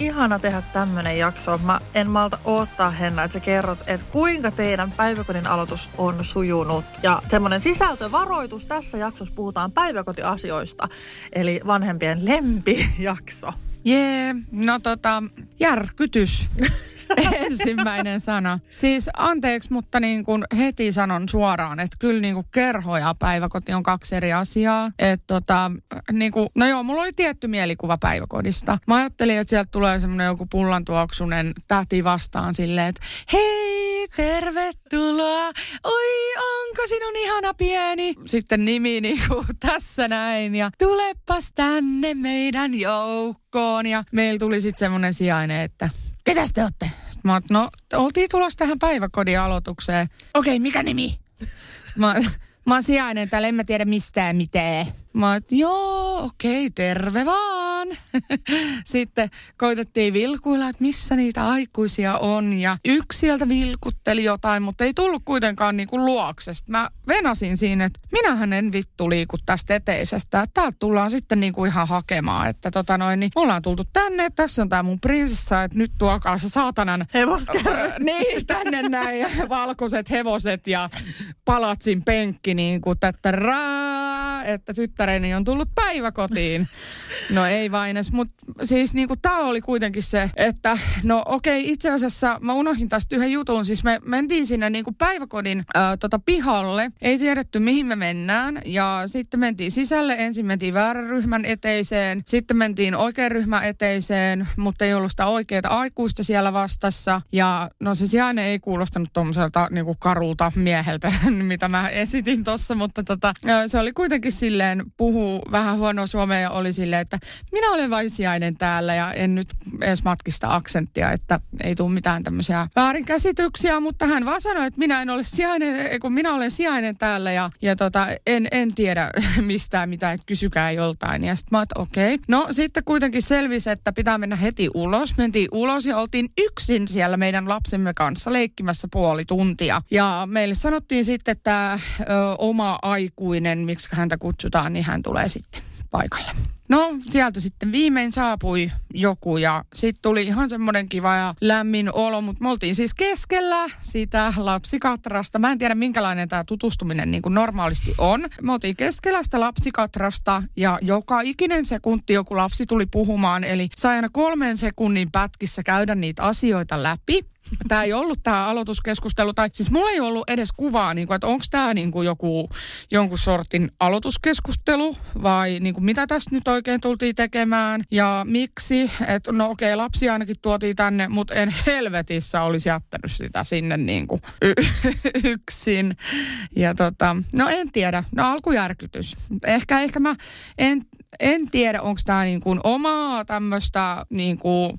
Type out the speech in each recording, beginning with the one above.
Ihana tehdä tämmönen jakso. Mä en malta odottaa, Henna, että sä kerrot, että kuinka teidän päiväkodin aloitus on sujunut. Ja semmoinen sisältövaroitus. Tässä jaksossa puhutaan päiväkotiasioista, eli vanhempien lempijakso. Jee, no tota, järkytys. Ensimmäinen sana. Siis anteeksi, mutta niin kuin heti sanon suoraan, että kyllä niin kuin kerho ja päiväkoti on kaksi eri asiaa. Että tota, niin kuin, no joo, mulla oli tietty mielikuva päiväkodista. Mä ajattelin, että sieltä tulee semmoinen joku pullantuoksunen tähti vastaan silleen, että hei, tervetuloa. Oi, onko sinun ihana pieni? Sitten nimi niin kuin tässä näin ja tulepas tänne meidän joukkoon. Ja meillä tuli sitten semmoinen sijainen, että ketä te olette? Sitten mä oon, no oltiin tulossa tähän päiväkodin aloitukseen. Okei, okay, mikä nimi? Sitten mä, mä oon sijainen täällä, en mä tiedä mistään mitään. Mä oon, joo, okei, okay, terve vaan. Sitten koitettiin vilkuilla, että missä niitä aikuisia on. Ja yksi sieltä vilkutteli jotain, mutta ei tullut kuitenkaan niinku luoksesta. Mä venasin siinä, että minähän en vittu liiku tästä eteisestä. Täältä tullaan sitten niinku ihan hakemaan. Että tota noin, niin ollaan tultu tänne, että tässä on tää mun prinsessa, että nyt tuokaa se saatanan... Hevoskerry. niin, tänne näin. Valkoiset hevoset ja palatsin penkki niin kuin tätä raa, että tyttäreni on tullut päiväkotiin. No ei vain edes, mutta siis niin kuin tämä oli kuitenkin se, että no okei, okay, itse asiassa mä unohdin tästä yhden jutun. Siis me mentiin sinne niin kuin päiväkodin ää, tota pihalle, ei tiedetty mihin me mennään. Ja sitten mentiin sisälle, ensin mentiin väärän ryhmän eteiseen, sitten mentiin oikean ryhmän eteiseen, mutta ei ollut sitä oikeaa aikuista siellä vastassa. Ja no se sijainen ei kuulostanut tuommoiselta niin kuin karulta mieheltä, mitä mä esitin tuossa, mutta tota, se oli kuitenkin silleen, puhuu vähän huonoa suomea ja oli silleen, että minä olen vain sijainen täällä ja en nyt edes matkista aksenttia, että ei tule mitään tämmöisiä väärinkäsityksiä, mutta hän vaan sanoi, että minä en ole sijainen, kun minä olen sijainen täällä ja, ja tota, en, en tiedä mistään mitään, että kysykää joltain. Ja sitten mä että okei. Okay. No sitten kuitenkin selvisi, että pitää mennä heti ulos. Mentiin ulos ja oltiin yksin siellä meidän lapsemme kanssa leikkimässä puoli tuntia. Ja meille sanottiin sitten, että ö, oma aikuinen, miksi häntä kutsutaan, niin hän tulee sitten paikalle. No sieltä sitten viimein saapui joku ja sitten tuli ihan semmoinen kiva ja lämmin olo, mutta me oltiin siis keskellä sitä lapsikatrasta. Mä en tiedä minkälainen tämä tutustuminen niin kuin normaalisti on. Me oltiin keskellä sitä lapsikatrasta ja joka ikinen sekunti joku lapsi tuli puhumaan, eli sai aina kolmen sekunnin pätkissä käydä niitä asioita läpi. Tämä ei ollut tämä aloituskeskustelu, tai siis mulla ei ollut edes kuvaa, niin kuin, että onko tämä niin joku jonkun sortin aloituskeskustelu vai niin kuin, mitä tässä nyt oikein tultiin tekemään ja miksi. Että no okei, okay, lapsi ainakin tuotiin tänne, mutta en helvetissä olisi jättänyt sitä sinne niin kuin y- yksin. Ja tota, no en tiedä, no alkujärkytys. Ehkä, ehkä mä en en tiedä, onko tämä niin kuin omaa tämmöistä, niin kuin,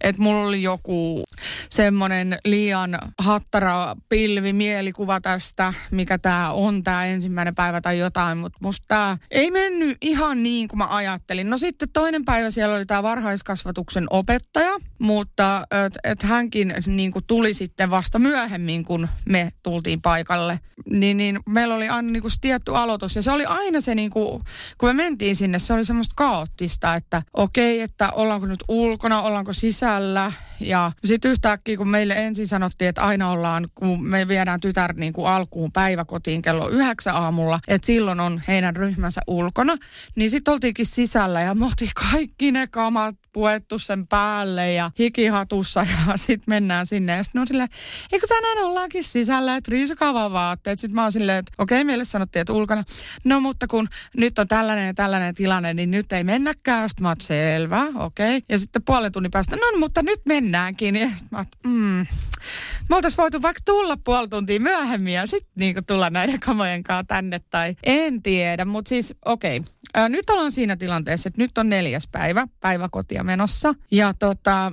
että mulla oli joku semmoinen liian hattara pilvi mielikuva tästä, mikä tämä on tämä ensimmäinen päivä tai jotain, mutta musta tämä ei mennyt ihan niin kuin mä ajattelin. No sitten toinen päivä siellä oli tämä varhaiskasvatuksen opettaja, mutta että et hänkin niin kuin tuli sitten vasta myöhemmin, kun me tultiin paikalle. Niin, niin meillä oli aina niin kuin tietty aloitus ja se oli aina se, niin kuin, kun me mentiin sinne, se oli semmoista kaoottista, että okei, että ollaanko nyt ulkona, ollaanko sisällä. Ja sitten yhtäkkiä, kun meille ensin sanottiin, että aina ollaan, kun me viedään tytär niin kuin alkuun päiväkotiin kello yhdeksän aamulla, että silloin on heidän ryhmänsä ulkona, niin sitten oltiinkin sisällä ja me oltiin kaikki ne kamat puettu sen päälle ja hikihatussa ja sitten mennään sinne. Ja sitten on silleen, eikö tänään ollaankin sisällä, että riisukaa vaatteet. Sitten mä oon silleen, että okei, meille sanottiin, että ulkona. No mutta kun nyt on tällainen ja tällainen tilanne, niin nyt ei mennäkään. Sitten mä oon, selvä, okei. Ja sitten puolen tunnin päästä, no mutta nyt mennäänkin. Ja sitten mä mm. Me oltaisiin voitu vaikka tulla puoli tuntia myöhemmin ja sitten niinku tulla näiden kamojen kanssa tänne tai en tiedä. Mutta siis okei, okay. Nyt ollaan siinä tilanteessa, että nyt on neljäs päivä päiväkotia menossa. Ja tota,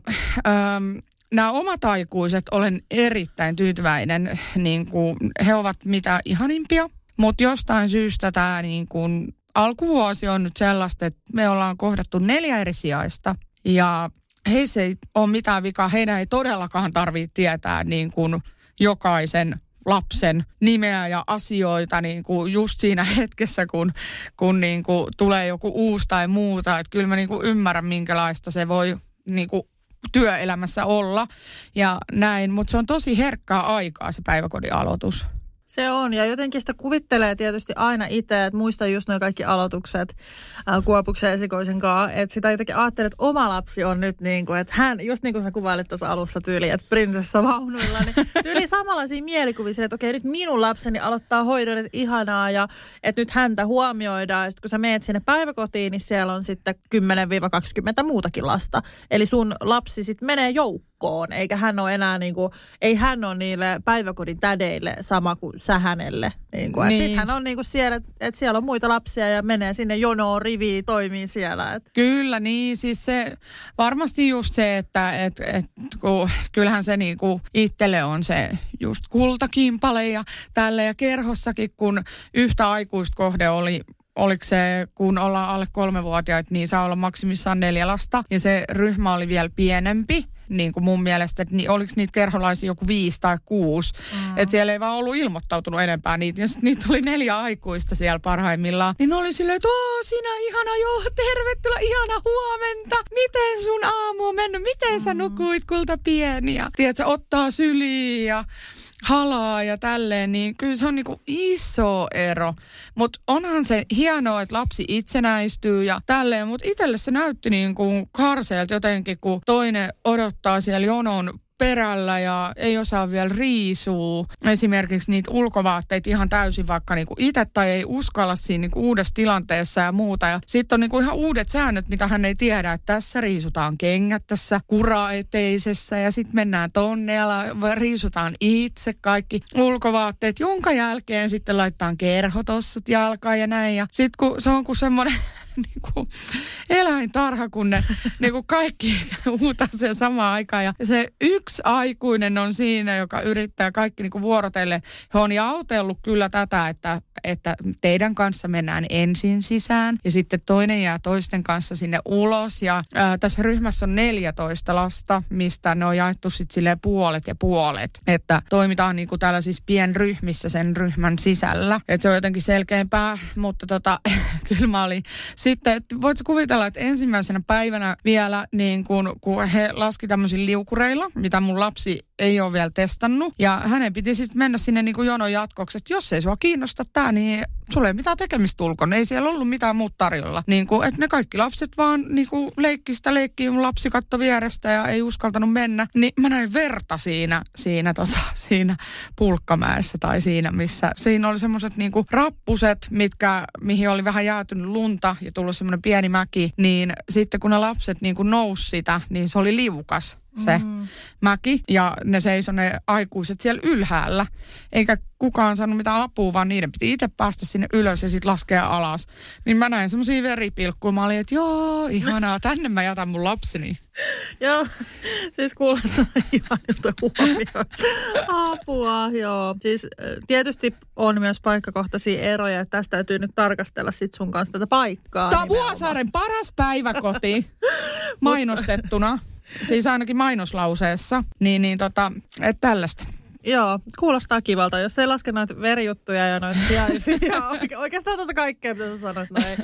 ähm, nämä omat aikuiset olen erittäin tyytyväinen. Niin kuin, he ovat mitä ihanimpia Mutta jostain syystä tämä niin kun, alkuvuosi on nyt sellaista, että me ollaan kohdattu neljä eri sijaista. Ja heissä ei ole mitään vikaa. Heidän ei todellakaan tarvitse tietää niin kuin jokaisen lapsen nimeä ja asioita niin kuin just siinä hetkessä, kun, kun niin kuin tulee joku uusi tai muuta. Että kyllä mä niin kuin ymmärrän, minkälaista se voi niin kuin työelämässä olla ja näin. Mutta se on tosi herkkää aikaa se päiväkodin aloitus. Se on, ja jotenkin sitä kuvittelee tietysti aina itse, että muistan just nuo kaikki aloitukset äh, Kuopuksen esikoisen kanssa, että sitä jotenkin ajattelee, että oma lapsi on nyt niin kuin, että hän, just niin kuin sä kuvailit tuossa alussa tyyli, että prinsessa vaunuilla, niin tyyli samanlaisia mielikuvia, että okei, nyt minun lapseni aloittaa hoidon, että ihanaa, ja että nyt häntä huomioidaan, ja sitten kun sä meet sinne päiväkotiin, niin siellä on sitten 10-20 muutakin lasta. Eli sun lapsi sitten menee joukkoon, eikä hän ole enää niin kuin, ei hän ole niille päiväkodin tädeille sama kuin sä hänelle. Niin kuin, niin. Sitten hän on niin kuin siellä, että siellä on muita lapsia ja menee sinne jonoon, riviin, toimii siellä. Et. Kyllä, niin siis se varmasti just se, että et, et, kun, kyllähän se niinku itselle on se just kultakimpale ja tälle ja kerhossakin, kun yhtä aikuista kohde oli oliko se, kun ollaan alle kolmevuotiaita, niin saa olla maksimissaan neljä lasta. Ja se ryhmä oli vielä pienempi niin kuin mun mielestä, että niin, oliko niitä kerholaisia joku viisi tai kuusi. Mm. Että siellä ei vaan ollut ilmoittautunut enempää niitä. Ja niitä oli neljä aikuista siellä parhaimmillaan. Niin ne oli silleen, että Oo, sinä ihana, joo, tervetuloa, ihana huomenta. Miten sun aamu on mennyt? Miten sä nukuit, kulta pieniä? Tiedätkö, ottaa syliin ja halaa ja tälleen, niin kyllä se on niinku iso ero. Mutta onhan se hienoa, että lapsi itsenäistyy ja tälleen, mutta itselle se näytti niin kuin karseelta jotenkin, kun toinen odottaa siellä jonon perällä ja ei osaa vielä riisua esimerkiksi niitä ulkovaatteita ihan täysin vaikka niinku itse tai ei uskalla siinä niinku uudessa tilanteessa ja muuta. Ja sitten on niinku ihan uudet säännöt, mitä hän ei tiedä, että tässä riisutaan kengät tässä kuraeteisessä ja sitten mennään tonne ja riisutaan itse kaikki ulkovaatteet, jonka jälkeen sitten laitetaan kerhotossut jalkaan ja näin. Ja sitten kun se on kuin semmoinen niin kuin eläintarha, kun ne niin kuin kaikki huutaa sen samaan aikaan. Ja se yksi aikuinen on siinä, joka yrittää kaikki niin kuin vuorotelle. He on jautellut kyllä tätä, että, että teidän kanssa mennään ensin sisään ja sitten toinen jää toisten kanssa sinne ulos. Ja ää, tässä ryhmässä on 14 lasta, mistä ne on jaettu sitten sille puolet ja puolet. Että toimitaan niin kuin tällaisissa pienryhmissä sen ryhmän sisällä. Että se on jotenkin selkeämpää, mutta tota, kyllä mä olin sitten, voitko kuvitella, että ensimmäisenä päivänä vielä, niin kun, kun he laski tämmöisillä liukureilla, mitä mun lapsi ei ole vielä testannut. Ja hänen piti sitten mennä sinne niin kuin jonon jatkoksi, että jos ei sua kiinnosta tämä, niin sulle ei mitään tekemistä ulkona. Ei siellä ollut mitään muuta tarjolla. Niin kuin, että ne kaikki lapset vaan niin kuin leikkistä leikkiä mun lapsi katto vierestä ja ei uskaltanut mennä. Niin mä näin verta siinä, siinä, tota, siinä pulkkamäessä tai siinä, missä siinä oli semmoiset niin rappuset, mitkä, mihin oli vähän jäätynyt lunta ja tullut semmoinen pieni mäki. Niin sitten kun ne lapset niin kuin nousi sitä, niin se oli liukas se mm. mäki ja ne seisoi ne aikuiset siellä ylhäällä. Eikä kukaan saanut mitään apua, vaan niiden piti itse päästä sinne ylös ja sitten laskea alas. Niin mä näin semmoisia veripilkkuja. Mä olin, että joo, ihanaa, tänne mä jätän mun lapseni. joo, siis kuulostaa ihanilta huomioon. Apua, joo. Siis tietysti on myös paikkakohtaisia eroja, että tästä täytyy nyt tarkastella sit sun kanssa tätä paikkaa. Tämä on Vuosaaren paras päiväkoti mainostettuna siis ainakin mainoslauseessa, niin, niin tota, että tällaista. Joo, kuulostaa kivalta. Jos ei laske noita verijuttuja ja noita sijaisia, oikeastaan tuota kaikkea, mitä sä sanoit. No, ei.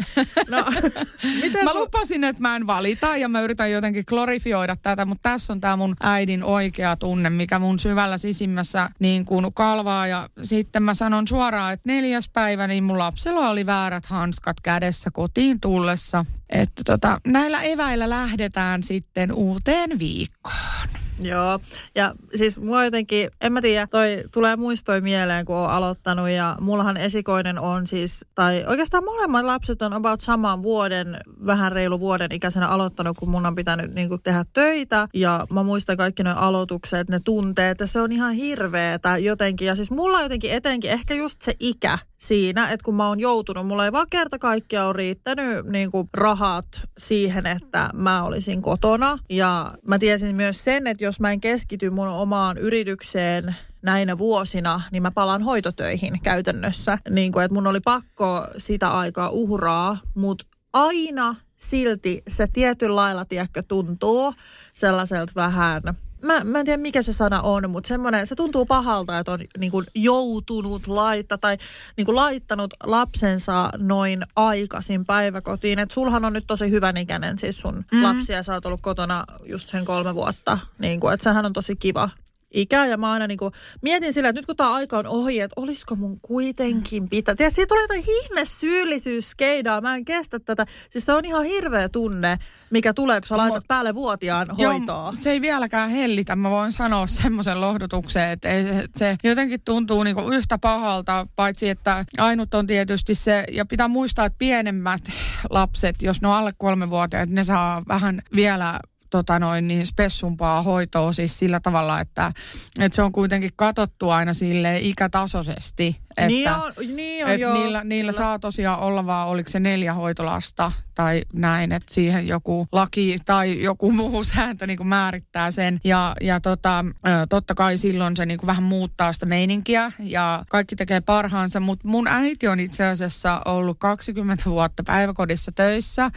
no miten mä lupasin, että mä en valita ja mä yritän jotenkin glorifioida tätä, mutta tässä on tämä mun äidin oikea tunne, mikä mun syvällä sisimmässä niin kuin kalvaa. Ja sitten mä sanon suoraan, että neljäs päivä, niin mun lapsella oli väärät hanskat kädessä kotiin tullessa. Että tota, näillä eväillä lähdetään sitten uuteen viikkoon. Joo, ja siis mua jotenkin, en mä tiedä, toi tulee muistoi mieleen, kun on aloittanut ja mullahan esikoinen on siis, tai oikeastaan molemmat lapset on about saman vuoden, vähän reilu vuoden ikäisenä aloittanut, kun mun on pitänyt niin kuin, tehdä töitä. Ja mä muistan kaikki nuo aloitukset, ne tunteet ja se on ihan hirveetä jotenkin. Ja siis mulla jotenkin etenkin ehkä just se ikä, siinä, että kun mä oon joutunut, mulla ei vaan kerta kaikkiaan ole riittänyt niin kuin rahat siihen, että mä olisin kotona. Ja mä tiesin myös sen, että jos mä en keskity mun omaan yritykseen näinä vuosina, niin mä palaan hoitotöihin käytännössä. Niin kuin, että mun oli pakko sitä aikaa uhraa, mutta aina silti se tietyn lailla, tiedätkö, tuntuu sellaiselta vähän mä, mä en tiedä mikä se sana on, mutta semmoinen, se tuntuu pahalta, että on niin kuin joutunut laittaa tai niin kuin laittanut lapsensa noin aikaisin päiväkotiin. Että sulhan on nyt tosi hyvän ikäinen siis sun mm-hmm. lapsi ja sä oot ollut kotona just sen kolme vuotta. Niin kuin, että sehän on tosi kiva ikää ja mä aina niin kuin mietin sillä, että nyt kun tämä aika on ohi, että olisiko mun kuitenkin pitää. Tiedä, siitä tulee jotain ihme syyllisyyskeidaa, mä en kestä tätä. Siis se on ihan hirveä tunne, mikä tulee, kun sä laitat päälle vuotiaan hoitoa. Joo, se ei vieläkään hellitä. Mä voin sanoa semmoisen lohdutuksen, että ei, se jotenkin tuntuu niinku yhtä pahalta, paitsi että ainut on tietysti se, ja pitää muistaa, että pienemmät lapset, jos ne on alle kolme vuotta, ne saa vähän vielä tota noin, niin spessumpaa hoitoa siis sillä tavalla, että, että se on kuitenkin katottu aina sille ikätasoisesti. Että, niin on, niin on että joo. Niillä, niillä saa tosiaan olla vaan, oliko se neljä hoitolasta tai näin, että siihen joku laki tai joku muu sääntö niin kuin määrittää sen. Ja, ja tota, totta kai silloin se niin kuin vähän muuttaa sitä meininkiä ja kaikki tekee parhaansa, mutta mun äiti on itse asiassa ollut 20 vuotta päiväkodissa töissä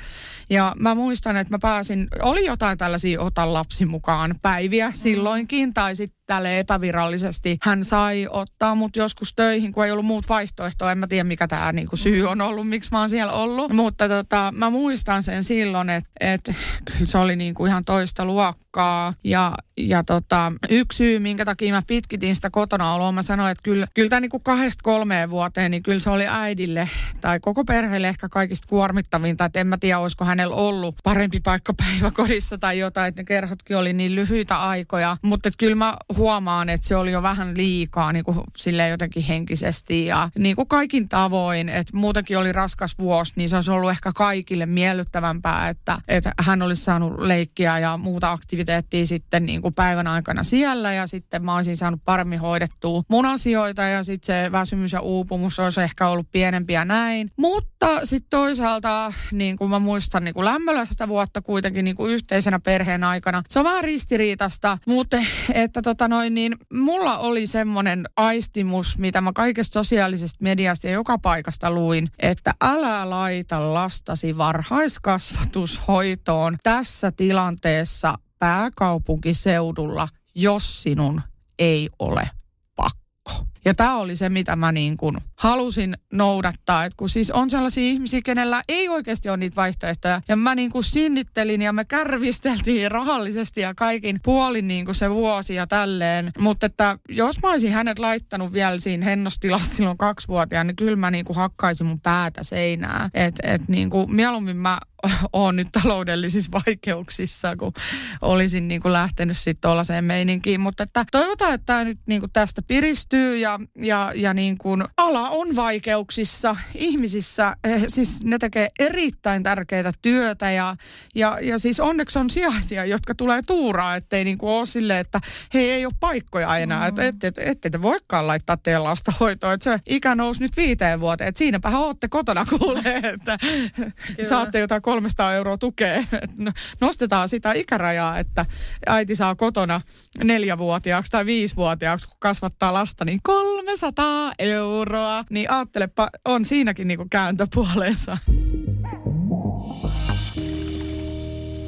ja mä muistan, että mä pääsin, oli jotain tällaisia ota lapsi mukaan päiviä silloinkin tai sitten tälle epävirallisesti hän sai ottaa mut joskus töihin, kun ei ollut muut vaihtoehtoa. En mä tiedä, mikä tämä niinku syy on ollut, miksi mä oon siellä ollut. Mutta tota, mä muistan sen silloin, että et, kyllä se oli niinku ihan toista luokkaa. Ja, ja tota, yksi syy, minkä takia mä pitkitin sitä kotona oloa, mä sanoin, että kyllä, kyllä tämä niinku kahdesta kolmeen vuoteen, niin kyllä se oli äidille tai koko perheelle ehkä kaikista kuormittavinta. Että en mä tiedä, olisiko hänellä ollut parempi paikka päiväkodissa tai jotain, että ne kerhotkin oli niin lyhyitä aikoja. Mutta kyllä mä huomaan, että se oli jo vähän liikaa niin kuin silleen jotenkin henkisesti ja niin kuin kaikin tavoin, että muutenkin oli raskas vuosi, niin se olisi ollut ehkä kaikille miellyttävämpää, että, että hän olisi saanut leikkiä ja muuta aktiviteettia sitten niin kuin päivän aikana siellä. Ja sitten mä olisin saanut paremmin hoidettua mun asioita ja sitten se väsymys ja uupumus olisi ehkä ollut pienempiä näin. Mutta sitten toisaalta, niin kuin mä muistan niin kuin lämmöläistä vuotta kuitenkin niin kuin yhteisenä perheen aikana, se on vähän ristiriitasta, mutta että tota, tota noin, niin mulla oli semmoinen aistimus, mitä mä kaikesta sosiaalisesta mediasta ja joka paikasta luin, että älä laita lastasi varhaiskasvatushoitoon tässä tilanteessa pääkaupunkiseudulla, jos sinun ei ole. Ja tämä oli se, mitä mä niin kuin halusin noudattaa. Et kun siis on sellaisia ihmisiä, kenellä ei oikeasti ole niitä vaihtoehtoja. Ja mä niin kuin sinnittelin ja me kärvisteltiin rahallisesti ja kaikin puolin niin kuin se vuosi ja tälleen. Mutta että jos mä olisin hänet laittanut vielä siinä hennostilassa silloin kaksivuotiaan, niin kyllä mä niin kuin hakkaisin mun päätä seinää. Että et niin kuin mieluummin mä oon nyt taloudellisissa vaikeuksissa, kun olisin niin kuin lähtenyt sitten tuollaiseen meininkiin. Mutta että toivotaan, että tämä nyt niin kuin tästä piristyy ja, ja, ja niin kuin ala on vaikeuksissa ihmisissä. Eh, siis ne tekee erittäin tärkeää työtä ja, ja, ja siis onneksi on sijaisia, jotka tulee tuuraa, ettei niin kuin ole silleen, että hei ei ole paikkoja enää, mm. että ette, ette, ette te voikaan laittaa teidän lasta hoitoon. Että se ikä nousi nyt viiteen vuoteen, että siinäpähän olette kotona kuulee, että saatte jotain 300 euroa tukea. No, nostetaan sitä ikärajaa, että äiti saa kotona neljävuotiaaksi tai viisivuotiaaksi, kun kasvattaa lasta, niin 300 euroa. Niin ajattelepa, on siinäkin niinku kääntöpuoleensa.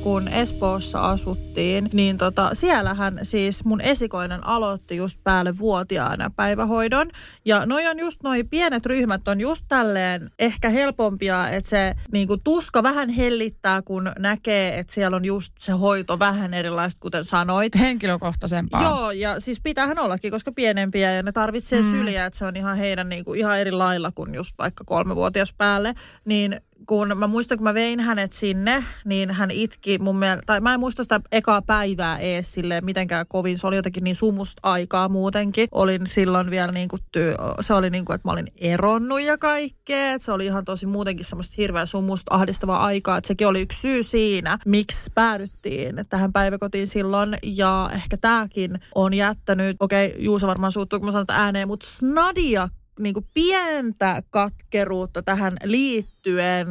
Kun Espoossa asuttiin, niin tota, siellähän siis mun esikoinen aloitti just päälle vuotiaana päivähoidon. Ja noi on just noi pienet ryhmät on just tälleen ehkä helpompia, että se niinku tuska vähän hellittää, kun näkee, että siellä on just se hoito vähän erilaista, kuten sanoit. Henkilökohtaisempaa. Joo, ja siis pitäähän ollakin, koska pienempiä ja ne tarvitsee mm. syliä, että se on ihan heidän niinku, ihan eri lailla kuin just vaikka kolmevuotias päälle. Niin kun mä muistan, kun mä vein hänet sinne, niin hän itki mun mielestä, tai mä en muista sitä ekaa päivää ees silleen mitenkään kovin. Se oli jotenkin niin sumusta aikaa muutenkin. Olin silloin vielä niin kuin työ, se oli niin kuin, että mä olin eronnut ja kaikkea. Se oli ihan tosi muutenkin semmoista hirveän sumusta ahdistavaa aikaa. Että sekin oli yksi syy siinä, miksi päädyttiin tähän päiväkotiin silloin. Ja ehkä tääkin on jättänyt, okei okay, Juusa varmaan suuttuu, kun mä sanon ääneen, mutta snadia niinku pientä katkeruutta tähän liittyen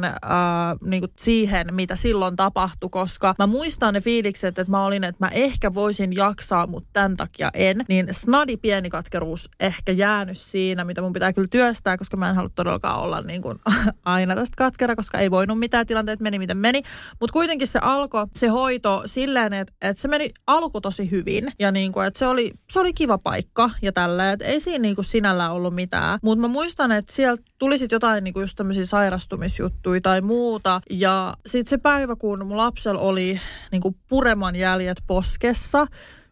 äh, niinku siihen, mitä silloin tapahtui, koska mä muistan ne fiilikset, että mä olin, että mä ehkä voisin jaksaa, mutta tämän takia en. Niin snadi pieni katkeruus ehkä jäänyt siinä, mitä mun pitää kyllä työstää, koska mä en halua todellakaan olla niin kuin aina tästä katkera, koska ei voinut mitään tilanteet meni miten meni. Mutta kuitenkin se alkoi se hoito silleen, että, että se meni alku tosi hyvin ja niin kuin, että se oli, se oli kiva paikka ja tällä, että ei siinä niin kuin sinällään ollut mitään. Mutta mä muistan, että sieltä tuli jotain niin kuin just tämmöisiä sairastumisjuttuja tai muuta ja sitten se päivä, kun mun lapsella oli niin kuin pureman jäljet poskessa,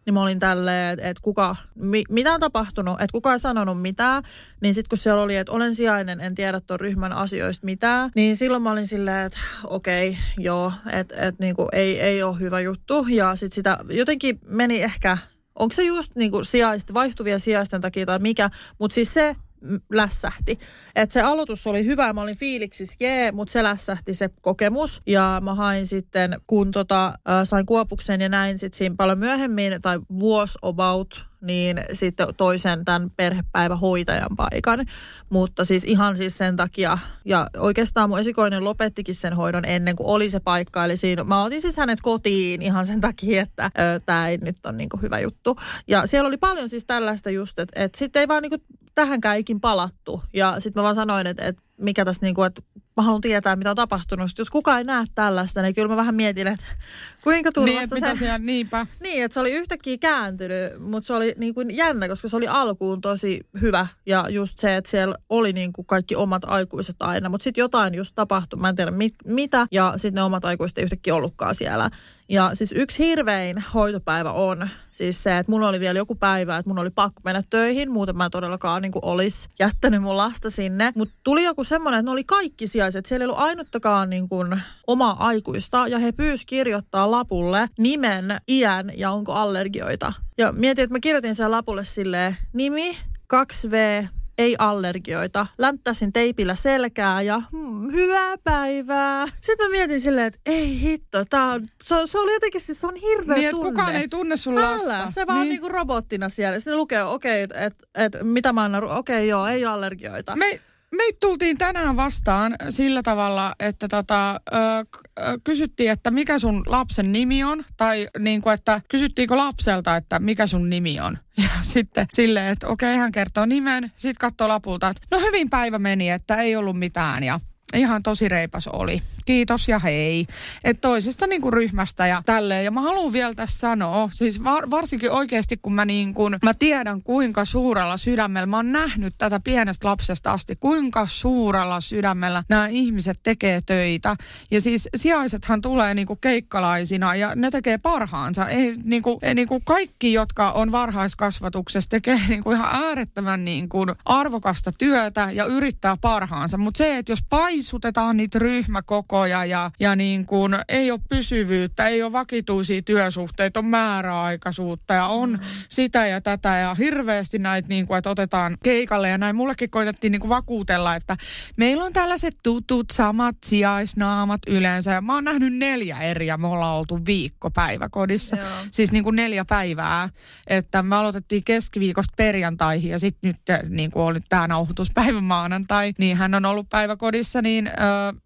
niin mä olin tälleen, että et kuka, mi, mitä on tapahtunut, että kuka ei sanonut mitään. Niin sitten kun siellä oli, että olen sijainen, en tiedä tuon ryhmän asioista mitään, niin silloin mä olin silleen, että okei, okay, joo, että et niinku ei, ei ole hyvä juttu. Ja sitten sitä jotenkin meni ehkä Onko se just niinku sijaista, vaihtuvia sijaisten takia tai mikä, mutta siis se lässähti. Et se aloitus oli hyvä, mä olin fiiliksissä, jee, mutta se lässähti se kokemus. Ja mä hain sitten, kun tota, äh, sain kuopuksen ja näin sitten siinä paljon myöhemmin, tai was about, niin sitten toisen tämän perhepäivähoitajan paikan. Mutta siis ihan siis sen takia, ja oikeastaan mun esikoinen lopettikin sen hoidon ennen kuin oli se paikka. Eli siinä, mä otin siis hänet kotiin ihan sen takia, että tämä ei nyt ole niinku hyvä juttu. Ja siellä oli paljon siis tällaista just, että et sitten ei vaan niinku tähänkään ikin palattu. Ja sitten mä vaan sanoin, että, että mikä tässä niinku, että mä haluan tietää, mitä on tapahtunut. Sitten jos kukaan ei näe tällaista, niin kyllä mä vähän mietin, että kuinka turvassa niin, se... Siellä, niinpä. Niin, että se oli yhtäkkiä kääntynyt, mutta se oli niin kuin jännä, koska se oli alkuun tosi hyvä. Ja just se, että siellä oli niin kuin kaikki omat aikuiset aina, mutta sitten jotain just tapahtui, mä en tiedä mit, mitä, ja sitten ne omat aikuiset ei yhtäkkiä ollutkaan siellä. Ja siis yksi hirvein hoitopäivä on siis se, että mulla oli vielä joku päivä, että mun oli pakko mennä töihin, muuten mä todellakaan niin olisi jättänyt mun lasta sinne. Mutta tuli joku semmoinen, että ne oli kaikki sijaiset. Siellä ei ollut ainuttakaan niin kuin omaa aikuista ja he pyysi kirjoittaa lapulle nimen, iän ja onko allergioita. Ja mietin, että mä kirjoitin sen lapulle silleen nimi, 2V, ei allergioita. Länttäsin teipillä selkää ja hmm, hyvää päivää. Sitten mä mietin silleen, että ei hitto, tää on, se, se oli jotenkin siis se on hirveä niin, tunne. kukaan ei tunne sun lasta. Älä, se vaan niin. niinku robottina siellä. Sitten lukee, okei, okay, että et, mitä mä annan, okei okay, joo, ei allergioita. Me, meitä tultiin tänään vastaan sillä tavalla, että tota, ö, kysyttiin, että mikä sun lapsen nimi on, tai niin kuin, että kysyttiinkö lapselta, että mikä sun nimi on. Ja sitten silleen, että okei, hän kertoo nimen, sitten katsoo lapulta, että no hyvin päivä meni, että ei ollut mitään ja ihan tosi reipas oli. Kiitos ja hei. Että toisesta niin kuin ryhmästä ja tälleen. Ja mä haluan vielä tässä sanoa, siis var, varsinkin oikeasti kun mä niin kuin, mä tiedän kuinka suurella sydämellä, mä oon nähnyt tätä pienestä lapsesta asti, kuinka suurella sydämellä nämä ihmiset tekee töitä. Ja siis sijaisethan tulee niin kuin keikkalaisina ja ne tekee parhaansa. Ei, niin kuin, ei, niin kuin kaikki, jotka on varhaiskasvatuksessa, tekee niin kuin ihan äärettömän niin kuin arvokasta työtä ja yrittää parhaansa. Mutta se, että jos paisutetaan niitä ryhmäkokoja ja, ja niin kuin ei ole pysyvyyttä, ei ole vakituisia työsuhteita, on määräaikaisuutta ja on mm. sitä ja tätä ja hirveästi näitä, niin kuin, että otetaan keikalle ja näin. Mullekin koitettiin niin kuin vakuutella, että meillä on tällaiset tutut samat sijaisnaamat yleensä ja mä oon nähnyt neljä eri ja me ollaan oltu viikko päiväkodissa. Joo. Siis niin kuin neljä päivää, että me aloitettiin keskiviikosta perjantaihin ja sitten nyt niin kuin oli tämä nauhoituspäivä maanantai, niin hän on ollut päiväkodissa, niin ö,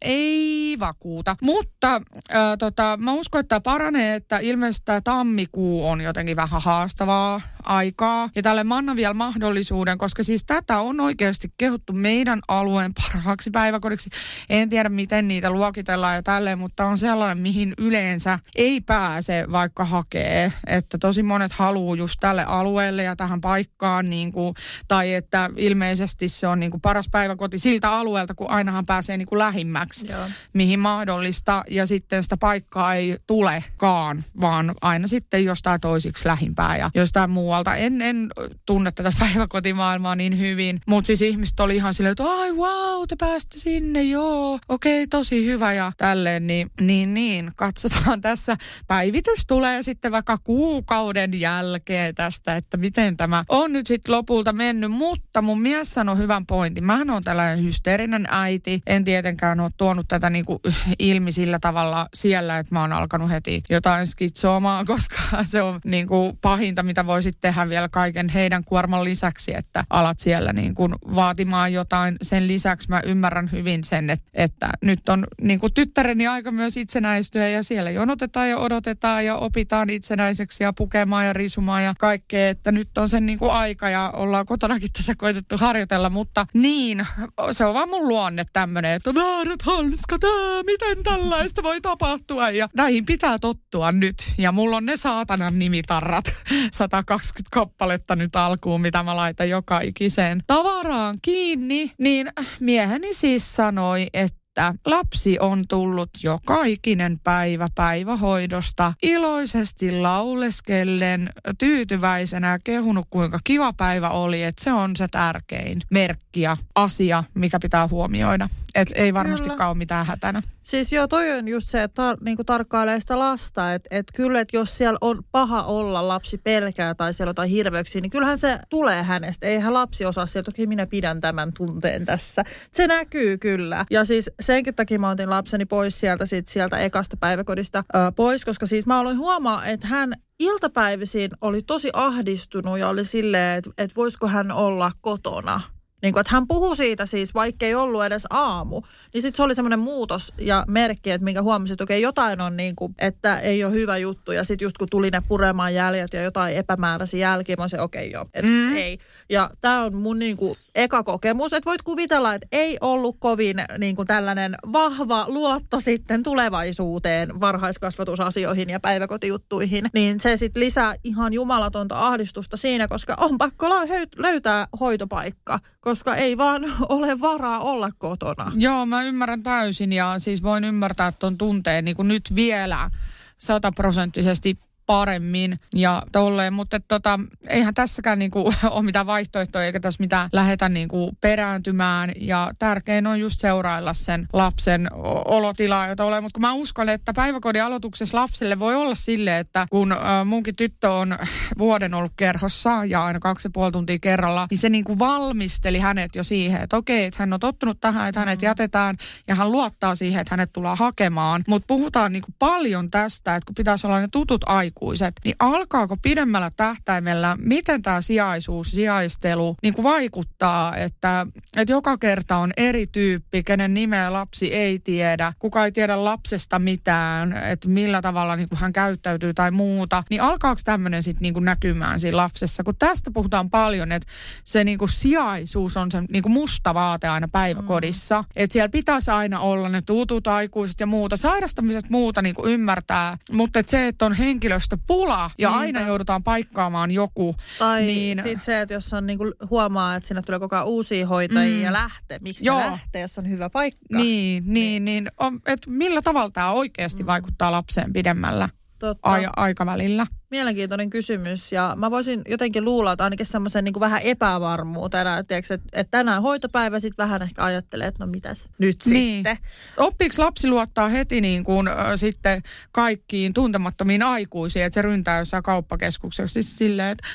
ei vakuuta. Mutta ö, tota, mä uskon, että paranee, että ilmeisesti tämä tammikuu on jotenkin vähän haastavaa aikaa. Ja tälle mä annan vielä mahdollisuuden, koska siis tätä on oikeasti kehuttu meidän alueen parhaaksi päiväkodiksi. En tiedä, miten niitä luokitellaan ja tälleen, mutta on sellainen, mihin yleensä ei pääse, vaikka hakee. Että tosi monet haluaa just tälle alueelle ja tähän paikkaan, niin kuin, tai että ilmeisesti se on niin kuin paras päiväkoti siltä alueelta, kun ainahan pääsee niin kuin lähimmäksi, Joo. mihin mahdollista. Ja sitten sitä paikkaa ei tulekaan, vaan aina sitten jostain toisiksi lähimpää ja jostain muualta. En, en tunne tätä päiväkotimaailmaa niin hyvin, mutta siis ihmiset oli ihan silleen, että ai wow, te pääsitte sinne, joo, okei, okay, tosi hyvä ja tälleen. Niin, niin, niin, katsotaan tässä. Päivitys tulee sitten vaikka kuukauden jälkeen tästä, että miten tämä on nyt sitten lopulta mennyt. Mutta mun mies sanoi hyvän pointin. Mähän on tällainen hysteerinen äiti. En tietenkään ole tuonut tätä niinku ilmi sillä tavalla siellä, että mä oon alkanut heti jotain skitsoamaan, koska se on niinku pahinta, mitä voisit tehdä vielä kaiken heidän kuorman lisäksi, että alat siellä niin kuin vaatimaan jotain. Sen lisäksi mä ymmärrän hyvin sen, että, että nyt on niin kuin tyttäreni aika myös itsenäistyä ja siellä jonotetaan ja odotetaan ja opitaan itsenäiseksi ja pukemaan ja risumaan ja kaikkea, että nyt on sen niin kuin aika ja ollaan kotonakin tässä koitettu harjoitella, mutta niin, se on vaan mun luonne tämmöinen, että väärät hanskat, ää, miten tällaista voi tapahtua? Ja näihin pitää tottua nyt. Ja mulla on ne saatanan nimitarrat, 120 kappaletta nyt alkuun, mitä mä laitan joka ikiseen tavaraan kiinni, niin mieheni siis sanoi, että että lapsi on tullut joka ikinen päivä päivähoidosta iloisesti lauleskellen, tyytyväisenä kehunut kuinka kiva päivä oli, että se on se tärkein merkki ja asia, mikä pitää huomioida. Että ei varmastikaan Kyllä. ole mitään hätänä. Siis joo, toi on just se, että tar- niinku tarkkailee sitä lasta, että et kyllä, että jos siellä on paha olla, lapsi pelkää tai siellä on jotain hirveyksiä, niin kyllähän se tulee hänestä. Eihän lapsi osaa sieltä, okei minä pidän tämän tunteen tässä. Se näkyy kyllä. Ja siis senkin takia mä otin lapseni pois sieltä, sit sieltä ekasta päiväkodista ö, pois, koska siis mä aloin huomaa, että hän iltapäivisiin oli tosi ahdistunut ja oli silleen, että, että voisiko hän olla kotona niin kuin, että hän puhui siitä siis, vaikka ei ollut edes aamu. Niin sitten se oli semmoinen muutos ja merkki, että minkä huomasin, että okei, jotain on niin kuin, että ei ole hyvä juttu. Ja sitten just kun tuli ne puremaan jäljet ja jotain epämääräisiä jälkiä, mä se okei joo, että mm. ei. Ja tämä on mun niin kuin, eka kokemus, että voit kuvitella, että ei ollut kovin niin kuin tällainen vahva luotto sitten tulevaisuuteen varhaiskasvatusasioihin ja päiväkotijuttuihin, niin se sitten lisää ihan jumalatonta ahdistusta siinä, koska on pakko löytää hoitopaikka, koska ei vaan ole varaa olla kotona. Joo, mä ymmärrän täysin ja siis voin ymmärtää tuon tunteen niin kuin nyt vielä sataprosenttisesti paremmin ja tolleen, mutta tota, eihän tässäkään niinku ole mitään vaihtoehtoja eikä tässä mitään lähetä niinku perääntymään. Ja tärkein on just seurailla sen lapsen olotilaa, jota ole, mutta kun mä uskon, että päiväkodin aloituksessa lapselle voi olla sille, että kun äh, munkin tyttö on vuoden ollut kerhossa ja aina kaksi ja puoli tuntia kerralla, niin se niinku valmisteli hänet jo siihen, että okei, että hän on tottunut tähän, että hänet mm. jätetään ja hän luottaa siihen, että hänet tullaan hakemaan, mutta puhutaan niinku paljon tästä, että kun pitäisi olla ne tutut aiku aikuiset, niin alkaako pidemmällä tähtäimellä, miten tämä sijaisuus, sijaistelu niin kuin vaikuttaa, että, että joka kerta on eri tyyppi, kenen nimeä lapsi ei tiedä, kuka ei tiedä lapsesta mitään, että millä tavalla niin kuin hän käyttäytyy tai muuta, niin alkaako tämmöinen sitten niin kuin näkymään siinä lapsessa, kun tästä puhutaan paljon, että se niin kuin sijaisuus on se niin kuin musta vaate aina päiväkodissa, mm. että siellä pitäisi aina olla ne tutut aikuiset ja muuta, sairastamiset muuta niin kuin ymmärtää, mutta että se, että on henkilöstö pula ja Niinpä. aina joudutaan paikkaamaan joku. Tai niin... sitten se, että jos on niinku huomaa, että sinne tulee koko ajan uusia hoitajia mm. ja lähtee. Miksi Joo. lähtee, jos on hyvä paikka? Niin, niin, niin. niin on, että millä tavalla tämä oikeasti mm. vaikuttaa lapseen pidemmällä Totta. Ai- aikavälillä? Mielenkiintoinen kysymys ja mä voisin jotenkin luulla, että ainakin semmoisen niin vähän epävarmuutena, että, että, että tänään hoitopäivä sitten vähän ehkä ajattelee, että no mitäs nyt niin. sitten. Oppiiko lapsi luottaa heti niin kuin, äh, sitten kaikkiin tuntemattomiin aikuisiin, että se ryntää jossain kauppakeskuksessa siis silleen, että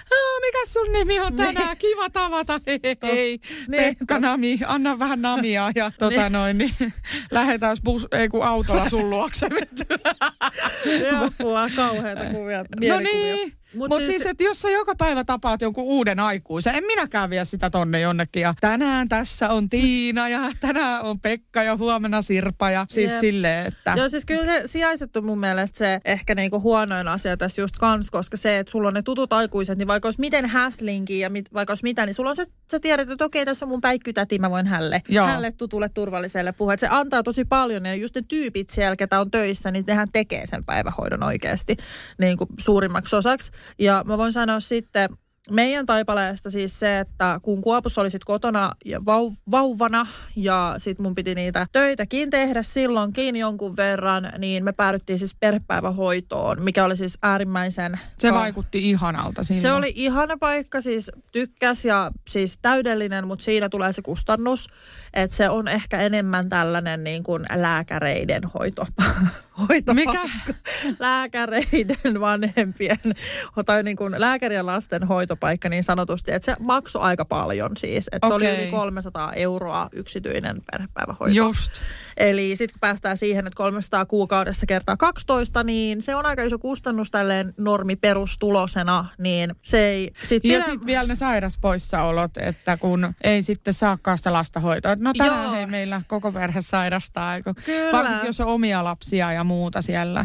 mikä sun nimi on tänään, niin. kiva tavata, hei, hei, niin. Pekka Nami, anna vähän namia ja tota niin. noin, niin lähdetään bus, ei kun autolla sun luokse. Apua, kauheita kuvia, no niin. Mutta Mut siis, siis että jos sä joka päivä tapaat jonkun uuden aikuisen, en minäkään vie sitä tonne jonnekin. Ja tänään tässä on Tiina ja tänään on Pekka ja huomenna Sirpa ja siis Jep. silleen, että... Joo, siis kyllä se sijaiset on mun mielestä se ehkä niinku huonoin asia tässä just kans, koska se, että sulla on ne tutut aikuiset, niin vaikka olisi miten häslinki ja mit, vaikka olisi mitä, niin sulla on se, sä tiedät, että okei, tässä on mun päikkytäti, mä voin hälle, Joo. hälle tutulle turvalliselle puhua. Se antaa tosi paljon ja just ne tyypit siellä, ketä on töissä, niin nehän tekee sen päivähoidon oikeasti niin kuin suurimmaksi osaksi. Ja mä voin sanoa sitten meidän taipaleesta siis se, että kun Kuopussa olisit kotona ja vau- vauvana ja sit mun piti niitä töitäkin tehdä silloinkin jonkun verran, niin me päädyttiin siis perhepäivähoitoon, mikä oli siis äärimmäisen... Se ka- vaikutti ihanalta siinä. Se oli ihana paikka, siis tykkäs ja siis täydellinen, mutta siinä tulee se kustannus, että se on ehkä enemmän tällainen niin kuin lääkäreiden hoito, hoitopaikka. Mikä? Lääkäreiden vanhempien tai niin kuin lääkäri- ja lasten hoito hoitopaikka niin sanotusti, että se maksoi aika paljon siis. Että se oli yli 300 euroa yksityinen perhepäivähoito. Just. Eli sitten kun päästään siihen, että 300 kuukaudessa kertaa 12, niin se on aika iso kustannus tälleen normiperustulosena, niin se ei sit Ja pidä- sitten vielä ne sairaspoissaolot, että kun ei sitten saakaan sitä lasta hoitoa. No tänään Joo. hei meillä koko perhe sairastaa. Kyllä. Varsinkin jos on omia lapsia ja muuta siellä.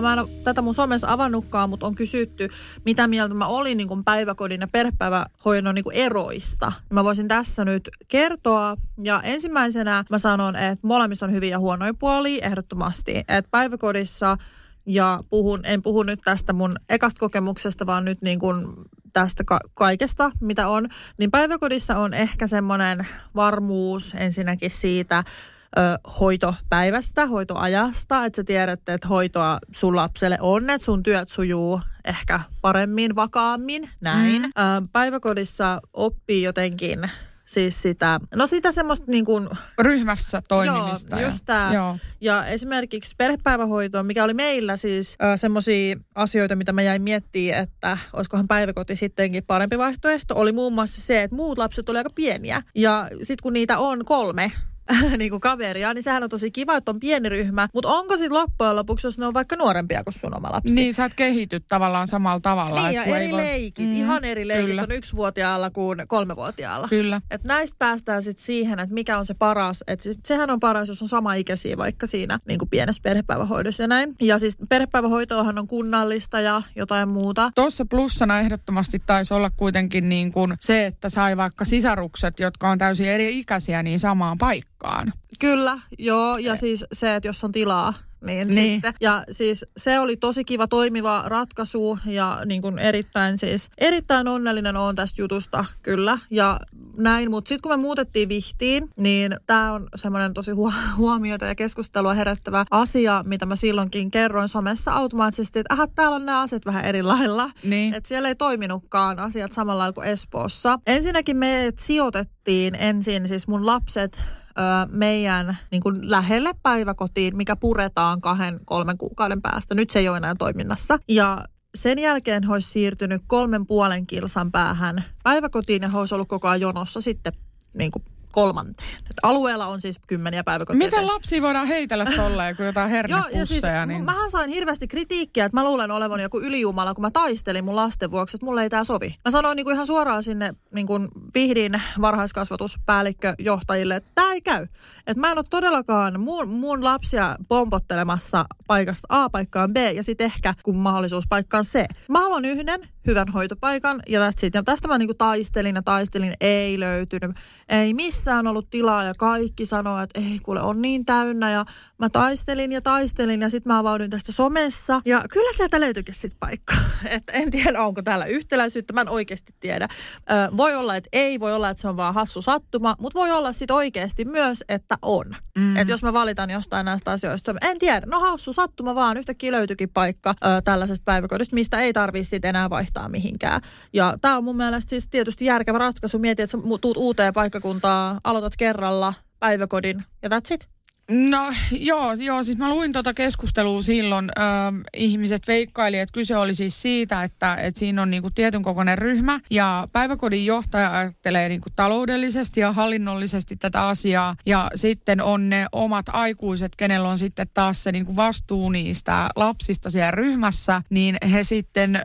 Mä en ole tätä mun somessa avannutkaan, mutta on kysytty, mitä mieltä mä olin niin kuin päiväkodin ja perhepäivähoidon niin kuin eroista. Mä voisin tässä nyt kertoa. Ja ensimmäisenä mä sanon, että molemmissa on hyviä ja huonoja puolia ehdottomasti. Että päiväkodissa ja puhun, en puhu nyt tästä mun ekasta kokemuksesta, vaan nyt niin kuin tästä ka- kaikesta, mitä on. Niin päiväkodissa on ehkä semmoinen varmuus ensinnäkin siitä, ö, hoitopäivästä, hoitoajasta, että sä tiedät, että hoitoa sun lapselle on, että sun työt sujuu ehkä paremmin, vakaammin, näin. Mm. Ö, päiväkodissa oppii jotenkin siis sitä, no sitä semmoista niin kuin, Ryhmässä toimimista. Joo, just tää. Joo. Ja esimerkiksi perhepäivähoito, mikä oli meillä siis äh, semmoisia asioita, mitä mä jäin miettimään, että olisikohan päiväkoti sittenkin parempi vaihtoehto, oli muun muassa se, että muut lapset oli aika pieniä. Ja sitten kun niitä on kolme, niin kuin kaveria, niin sehän on tosi kiva, että on pieni ryhmä. Mutta onko sitten loppujen lopuksi, jos ne on vaikka nuorempia kuin sun oma lapsi? Niin sä et kehity tavallaan samalla tavalla. Niin, ja eri voi- leikit, Mm, ihan eri leikit kyllä. on yksivuotiaalla kuin kolmevuotiaalla. Kyllä. Et näistä päästään sitten siihen, että mikä on se paras. Et sit sehän on paras, jos on sama ikäisiä vaikka siinä niin kuin pienessä perhepäivähoidossa ja näin. Ja siis perhepäivähoitoahan on kunnallista ja jotain muuta. Tuossa plussana ehdottomasti taisi olla kuitenkin niin kuin se, että sai vaikka sisarukset, jotka on täysin eri ikäisiä, niin samaan paikkaan. Kyllä, joo. Ja siis se, että jos on tilaa, niin, Niin. sitten. Ja siis se oli tosi kiva toimiva ratkaisu ja niin kuin erittäin siis, erittäin onnellinen on tästä jutusta, kyllä. Ja näin, mutta sitten kun me muutettiin Vihtiin, niin tämä on semmoinen tosi huo- huomiota ja keskustelua herättävä asia, mitä mä silloinkin kerroin somessa automaattisesti, että aha, täällä on nämä asiat vähän eri lailla. Niin. Että siellä ei toiminutkaan asiat samalla lailla kuin Espoossa. Ensinnäkin me sijoitettiin ensin siis mun lapset meidän niin kuin lähelle päiväkotiin, mikä puretaan kahden, kolmen kuukauden päästä. Nyt se ei ole enää toiminnassa. Ja sen jälkeen he olisi siirtynyt kolmen puolen kilsan päähän päiväkotiin ja he olisi ollut koko ajan jonossa sitten niin kuin kolmanteen. Et alueella on siis kymmeniä päiväkoteja. Miten lapsia voidaan heitellä tolleen, kun jotain Joo, ja siis hernepusseja? niin. mähän sain hirveästi kritiikkiä, että mä luulen olevan joku ylijumala, kun mä taistelin mun lasten vuoksi, että mulle ei tää sovi. Mä sanoin niin kuin ihan suoraan sinne niin kuin Vihdin varhaiskasvatuspäällikköjohtajille, että tää ei käy. Että mä en ole todellakaan mun, mun lapsia pompottelemassa paikasta A paikkaan B ja sitten ehkä kun mahdollisuus paikkaan C. Mä haluan yhden hyvän hoitopaikan ja that's it. Ja tästä mä niin kuin taistelin ja taistelin, ei löytynyt. Ei missään ollut tilaa ja kaikki sanoo, että ei kuule on niin täynnä ja mä taistelin ja taistelin ja sitten mä avauduin tästä somessa ja kyllä sieltä löytyikin sitten paikka. Et en tiedä onko täällä yhtäläisyyttä, mä en oikeasti tiedä. Ö, voi olla, että ei, voi olla, että se on vaan hassu sattuma, mutta voi olla sitten oikeasti myös, että on. Mm. Että jos mä valitan jostain näistä asioista, en tiedä, no hassu sattuma vaan, yhtäkkiä löytyikin paikka ö, tällaisesta päiväkodista, mistä ei tarvitse sitten enää vaihtaa mihinkään. Ja tämä on mun mielestä siis tietysti järkevä ratkaisu. Mieti, että sä tuut uuteen paikkakuntaan, aloitat kerralla päiväkodin ja that's it. No joo, joo, siis mä luin tuota keskustelua silloin. Ö, ihmiset veikkaili, että kyse oli siis siitä, että, että siinä on niinku tietyn kokoinen ryhmä ja päiväkodin johtaja ajattelee niinku taloudellisesti ja hallinnollisesti tätä asiaa ja sitten on ne omat aikuiset, kenellä on sitten taas se niinku vastuu niistä lapsista siellä ryhmässä, niin he sitten ö,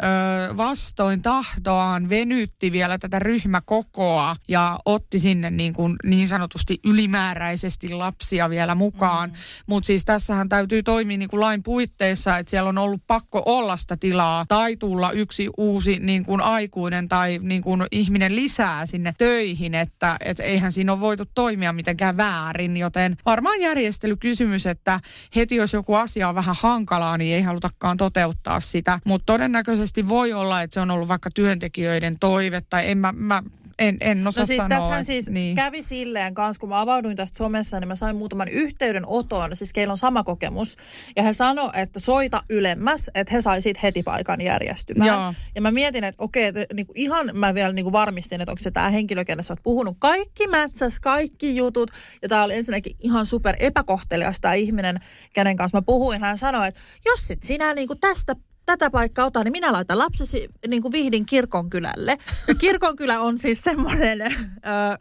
vastoin tahtoaan venytti vielä tätä ryhmäkokoa ja otti sinne niin, kuin niin sanotusti ylimääräisesti lapsia vielä mukaan. Mm. Mutta siis tässähän täytyy toimia niin kuin lain puitteissa, että siellä on ollut pakko olla sitä tilaa tai tulla yksi uusi niin kuin aikuinen tai niin kuin ihminen lisää sinne töihin, että et eihän siinä ole voitu toimia mitenkään väärin, joten varmaan järjestelykysymys, että heti jos joku asia on vähän hankalaa, niin ei halutakaan toteuttaa sitä, mutta todennäköisesti voi olla, että se on ollut vaikka työntekijöiden toive tai en mä, mä en, en osaa No siis sanoa. tässähän että- siis niin. kävi silleen kanssa, kun mä avauduin tästä somessa, niin mä sain muutaman yhteydenoton, siis keillä on sama kokemus. Ja he sanoi, että soita ylemmäs, että he sai siitä heti paikan järjestymään. Joo. Ja mä mietin, että okei, että niinku ihan mä vielä niinku varmistin, että onko se tämä henkilö, kenessä oot puhunut. Kaikki mätsäs, kaikki jutut. Ja tää oli ensinnäkin ihan super epäkohtelias tämä ihminen, kenen kanssa mä puhuin. Hän sanoi, että jos sit sinä niinku tästä tätä paikkaa ota, niin minä laitan lapsesi niin kuin Vihdin kirkonkylälle. Ja kirkonkylä on siis semmoinen ö,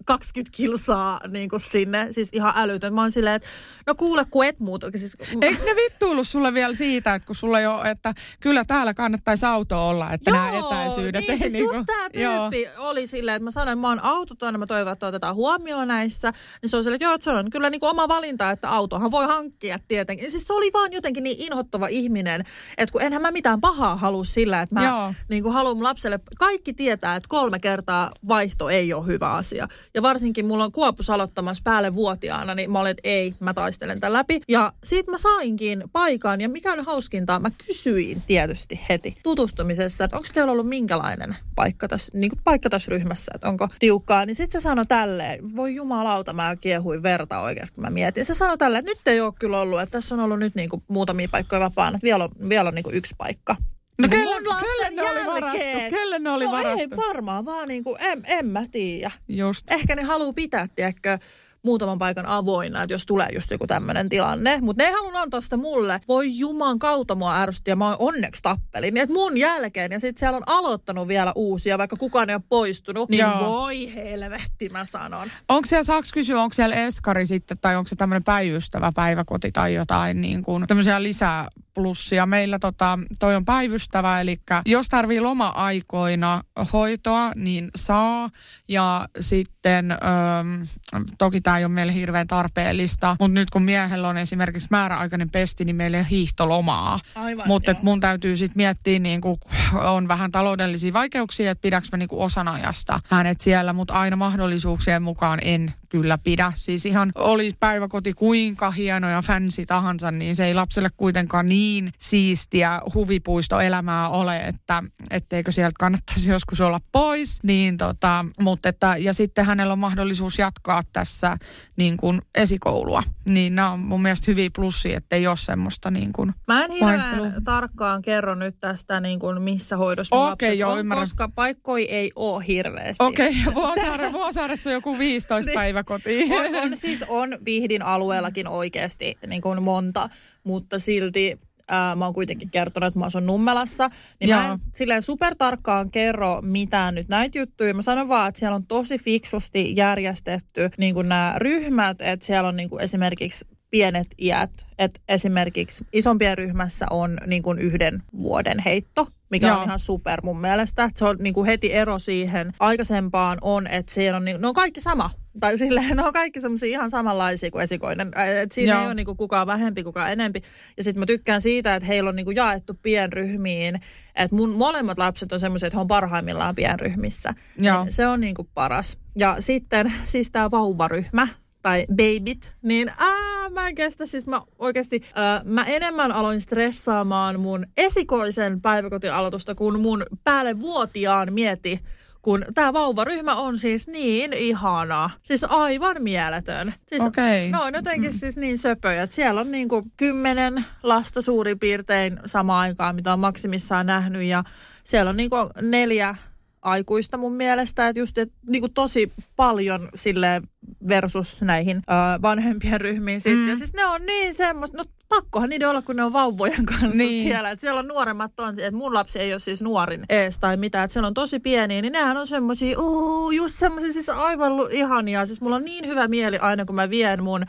20 kilsaa niin kuin sinne, siis ihan älytön. Mä oon silleen, että no kuule, kun et muuta. Siis, Eikö ne vittuillut sulle vielä siitä, että kun sulla jo, että kyllä täällä kannattaisi auto olla, että nämä etäisyydet niin, ei siis niinku- just tämä Joo. tyyppi oli silleen, että mä sanoin, että mä oon autoton mä toivon, että otetaan huomioon näissä. Niin se on silleen, että joo, että se on kyllä niinku oma valinta, että autohan voi hankkia tietenkin. Siis se oli vaan jotenkin niin inhottava ihminen, että kun enhän mä mitään pahaa halua sillä, että mä Joo. niinku haluan lapselle. Kaikki tietää, että kolme kertaa vaihto ei ole hyvä asia. Ja varsinkin mulla on kuopus aloittamassa päälle vuotiaana, niin mä olin, että ei, mä taistelen tämän läpi. Ja siitä mä sainkin paikan ja mikä on hauskinta, mä kysyin tietysti heti tutustumisessa, että onko teillä ollut minkälainen paikka tässä, niin kuin paikka tässä ryhmässä, että onko tiukkaa. Niin sitten se sanoi tälleen, voi jumalauta, mä kiehuin verta oikeasti, kun mä mietin. Se sanoi tälleen, että nyt ei ole kyllä ollut, että tässä on ollut nyt niin kuin muutamia paikkoja vapaana, että vielä on, vielä on niin kuin yksi paikka. No Niin kuin kelle- mun kelle ne oli varattu? Kelle ne oli no ei varattu? varmaan, vaan niin kuin, en, en mä tiedä. Just. Ehkä ne haluaa pitää, tiedätkö, muutaman paikan avoinna, että jos tulee just joku tämmöinen tilanne. Mutta ne ei halunnut antaa sitä mulle. Voi juman kautta mua ärsytti ja mä oon onneksi tappelin. Niin mun jälkeen ja sitten siellä on aloittanut vielä uusia, vaikka kukaan ei ole poistunut. Niin Joo. voi helvetti, mä sanon. Onko siellä, saaks kysyä, onko siellä eskari sitten, tai onko se tämmöinen päivystävä päiväkoti tai jotain niin kuin, tämmöisiä lisää plussia. Meillä tota, toi on päivystävä, eli jos tarvii loma-aikoina hoitoa, niin saa. Ja sitten, öm, toki tämä ei ole meille hirveän tarpeellista, mutta nyt kun miehellä on esimerkiksi määräaikainen pesti, niin meillä ei ole hiihtolomaa. Mutta mun täytyy sitten miettiä, niin kun on vähän taloudellisia vaikeuksia, että pidäks mä niin osan ajasta hänet siellä, mutta aina mahdollisuuksien mukaan en kyllä pidä. Siis ihan oli päiväkoti kuinka hieno ja fancy tahansa, niin se ei lapselle kuitenkaan niin siistiä huvipuistoelämää ole, että etteikö sieltä kannattaisi joskus olla pois. Niin tota, mutta että, ja sitten hänellä on mahdollisuus jatkaa tässä niin kuin esikoulua. Niin nämä on mun mielestä hyviä plussia, että ei ole semmoista niin kuin Mä en hirveän Vaihtelu. tarkkaan kerro nyt tästä, niin kuin missä hoidossa lapset joo, on, ymmärrän. koska paikkoja ei ole hirveästi. Okei, okay, Vuosaare, Vuosaaressa on joku 15 Niin. päiväkotia. on, on, siis on Vihdin alueellakin oikeasti niin kuin monta, mutta silti ää, mä oon kuitenkin kertonut, että mä asun Nummelassa. Niin mä Joo. en silleen supertarkkaan kerro mitään nyt näitä juttuja. Mä sanon vaan, että siellä on tosi fiksusti järjestetty niin kuin nämä ryhmät, että siellä on niin kuin esimerkiksi pienet iät. Että esimerkiksi isompien ryhmässä on niin kuin yhden vuoden heitto, mikä Joo. on ihan super mun mielestä. Se on niin kuin heti ero siihen aikaisempaan on, että siellä on, niin, ne on kaikki sama. Tai silleen, ne on kaikki semmoisia ihan samanlaisia kuin esikoinen. Et siinä Joo. ei ole niinku kukaan vähempi, kukaan enempi. Ja sitten mä tykkään siitä, että heillä on niinku jaettu pienryhmiin. Että mun molemmat lapset on semmoisia, että he on parhaimmillaan pienryhmissä. Joo. Niin se on niinku paras. Ja sitten siis tämä vauvaryhmä tai babyt, niin aa, mä en kestä. Siis mä oikeasti, ää, mä enemmän aloin stressaamaan mun esikoisen päiväkotialoitusta, kun mun päälle vuotiaan mieti, kun tämä vauvaryhmä on siis niin ihana. Siis aivan mieletön. Siis, Okei. No on jotenkin siis niin söpöjä, että siellä on niin kuin kymmenen lasta suurin piirtein samaan aikaan, mitä on maksimissaan nähnyt. Ja siellä on niin kuin neljä aikuista mun mielestä, että just et, niinku tosi paljon sille versus näihin ö, vanhempien ryhmiin sitten. Mm. Ja siis ne on niin semmoista, no pakkohan niiden olla, kun ne on vauvojen kanssa Niin. siellä. Että siellä on nuoremmat on, että mun lapsi ei ole siis nuorin ees tai mitään, että siellä on tosi pieniä, niin nehän on semmosia, uu, just semmosia siis aivan ihania. Siis mulla on niin hyvä mieli aina, kun mä vien mun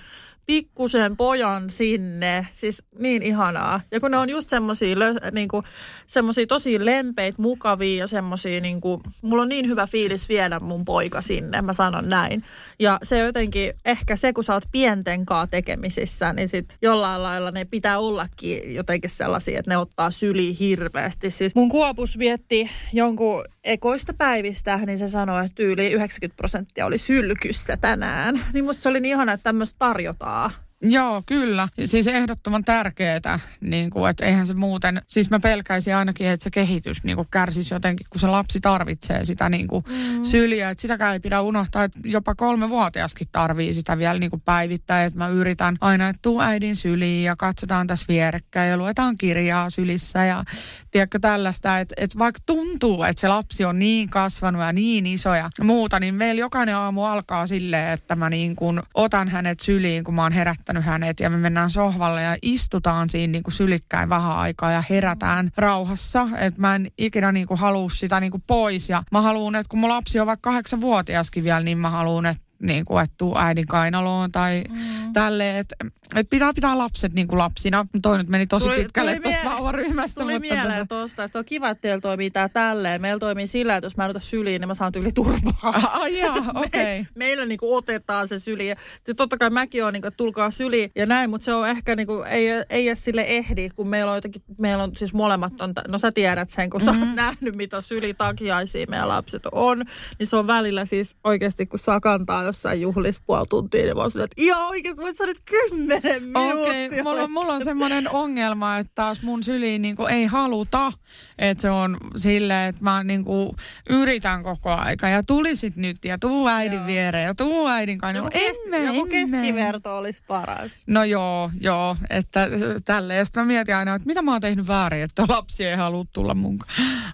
pikkusen pojan sinne. Siis niin ihanaa. Ja kun ne on just semmosia, niinku, semmosia tosi lempeitä, mukavia ja semmosia, niinku, mulla on niin hyvä fiilis viedä mun poika sinne, mä sanon näin. Ja se jotenkin, ehkä se kun sä oot pienten kaa tekemisissä, niin sit jollain lailla ne pitää ollakin jotenkin sellaisia, että ne ottaa syli hirveästi. Siis mun kuopus vietti jonkun ekoista päivistä, niin se sanoi, että yli 90 prosenttia oli sylkyssä tänään. Niin musta se oli niin ihana, että tämmöistä tarjotaan. Joo, kyllä. Siis ehdottoman tärkeää, niin kuin, että eihän se muuten, siis mä pelkäisin ainakin, että se kehitys niin kuin kärsisi jotenkin, kun se lapsi tarvitsee sitä niin kuin mm. syliä. Että sitäkään ei pidä unohtaa, että jopa kolmevuotiaskin tarvii sitä vielä niin kuin päivittäin. Että mä yritän aina, että tuu äidin syliin ja katsotaan tässä vierekkäin ja luetaan kirjaa sylissä ja tiedätkö tällaista, että, että vaikka tuntuu, että se lapsi on niin kasvanut ja niin iso ja muuta, niin meillä jokainen aamu alkaa silleen, että mä niin kuin otan hänet syliin, kun mä oon herättänyt hänet ja me mennään sohvalle ja istutaan siinä niin kuin sylikkäin vähän aikaa ja herätään rauhassa. Että mä en ikinä niin kuin halua sitä niin kuin pois ja mä haluan, että kun mun lapsi on vaikka kahdeksanvuotiaskin vielä, niin mä haluan, että niin kuin, että tuu äidin kainaloon tai mm. tälleen, että, että pitää pitää lapset niin kuin lapsina. Toi nyt meni tosi Tuli- pitkälle tuli tuosta vauvaryhmästä. Tuli mutta mieleen tota- tuosta, että on kiva, että teillä toimii tää tälleen. Meillä toimii sillä, että jos mä en ota syliin, niin mä saan tyyli turpaa. Ai jaa, okei. Me, meillä niinku otetaan se syli. Ja totta kai mäkin on, niinku, että tulkaa syli ja näin, mutta se on ehkä, niinku, ei, ei edes sille ehdi, kun meillä on jotenkin, meillä on siis molemmat, on, no sä tiedät sen, kun mm-hmm. sä oot nähnyt, mitä sylitakiaisia meidän lapset on, niin se on välillä siis oikeasti, kun saa kantaa jossain juhlissa puoli tuntia, niin mä oon että ihan oikeasti, voit sä nyt kymmenen minuuttia. Okei, mulla, on- mulla on semmoinen ongelma, että taas mun syliin niinku ei haluta, että se on silleen, että mä niinku yritän koko aika ja tulisit nyt ja tuu äidin Joo. viereen ja tuu äidin kanssa. Joku, kes, emme, joku emme. keskiverto olisi paras. No joo, joo, että tälleen. Ja sitten mä mietin aina, että mitä mä oon tehnyt väärin, että lapsi ei halua tulla mun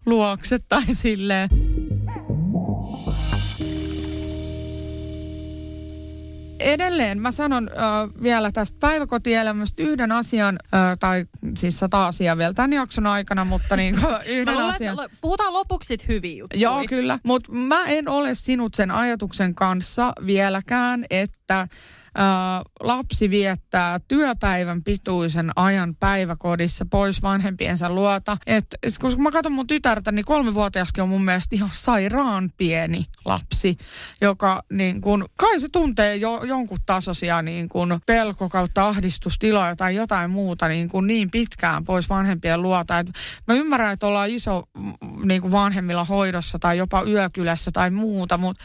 luokse tai silleen. Edelleen mä sanon äh, vielä tästä päiväkotielämästä yhden asian, äh, tai siis sata asiaa vielä tämän jakson aikana, mutta niin yhden Mä luulen, asian. että puhutaan lopuksi sit hyviä juttuja. Joo, kyllä. Mutta mä en ole sinut sen ajatuksen kanssa vieläkään, että ää, lapsi viettää työpäivän pituisen ajan päiväkodissa pois vanhempiensa luota. Et, kun mä katson mun tytärtä, niin kolmivuotiaskin on mun mielestä ihan sairaan pieni lapsi, joka niin kun, kai se tuntee jo, jonkun tasoisia niin kun pelko kautta ahdistustiloja tai jotain muuta niin, kun niin pitkään pois vanhempien luota. Et mä ymmärrän, että ollaan iso niin kuin vanhemmilla hoidossa tai jopa yökylässä tai muuta, mutta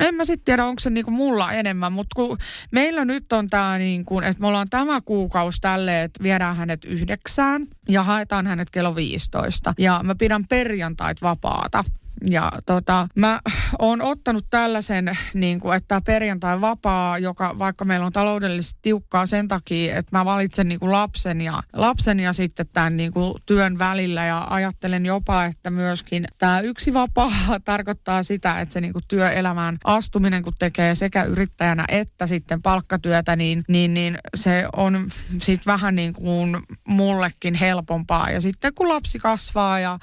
en mä sitten tiedä, onko se niin kuin mulla enemmän, mutta kun meillä nyt on tämä niin kuin, että me ollaan tämä kuukausi tälleen, että viedään hänet yhdeksään ja haetaan hänet kello 15 ja mä pidän perjantait vapaata. Ja tota, mä oon ottanut tällaisen, niin kuin, että perjantai vapaa, joka vaikka meillä on taloudellisesti tiukkaa sen takia, että mä valitsen niin kuin lapsen, ja, lapsen ja sitten tämän niin kuin työn välillä ja ajattelen jopa, että myöskin tämä yksi vapaa tarkoittaa sitä, että se niin kuin työelämään astuminen, kun tekee sekä yrittäjänä että sitten palkkatyötä, niin, niin, niin se on sitten vähän niin kuin mullekin helpompaa. Ja sitten kun lapsi kasvaa ja,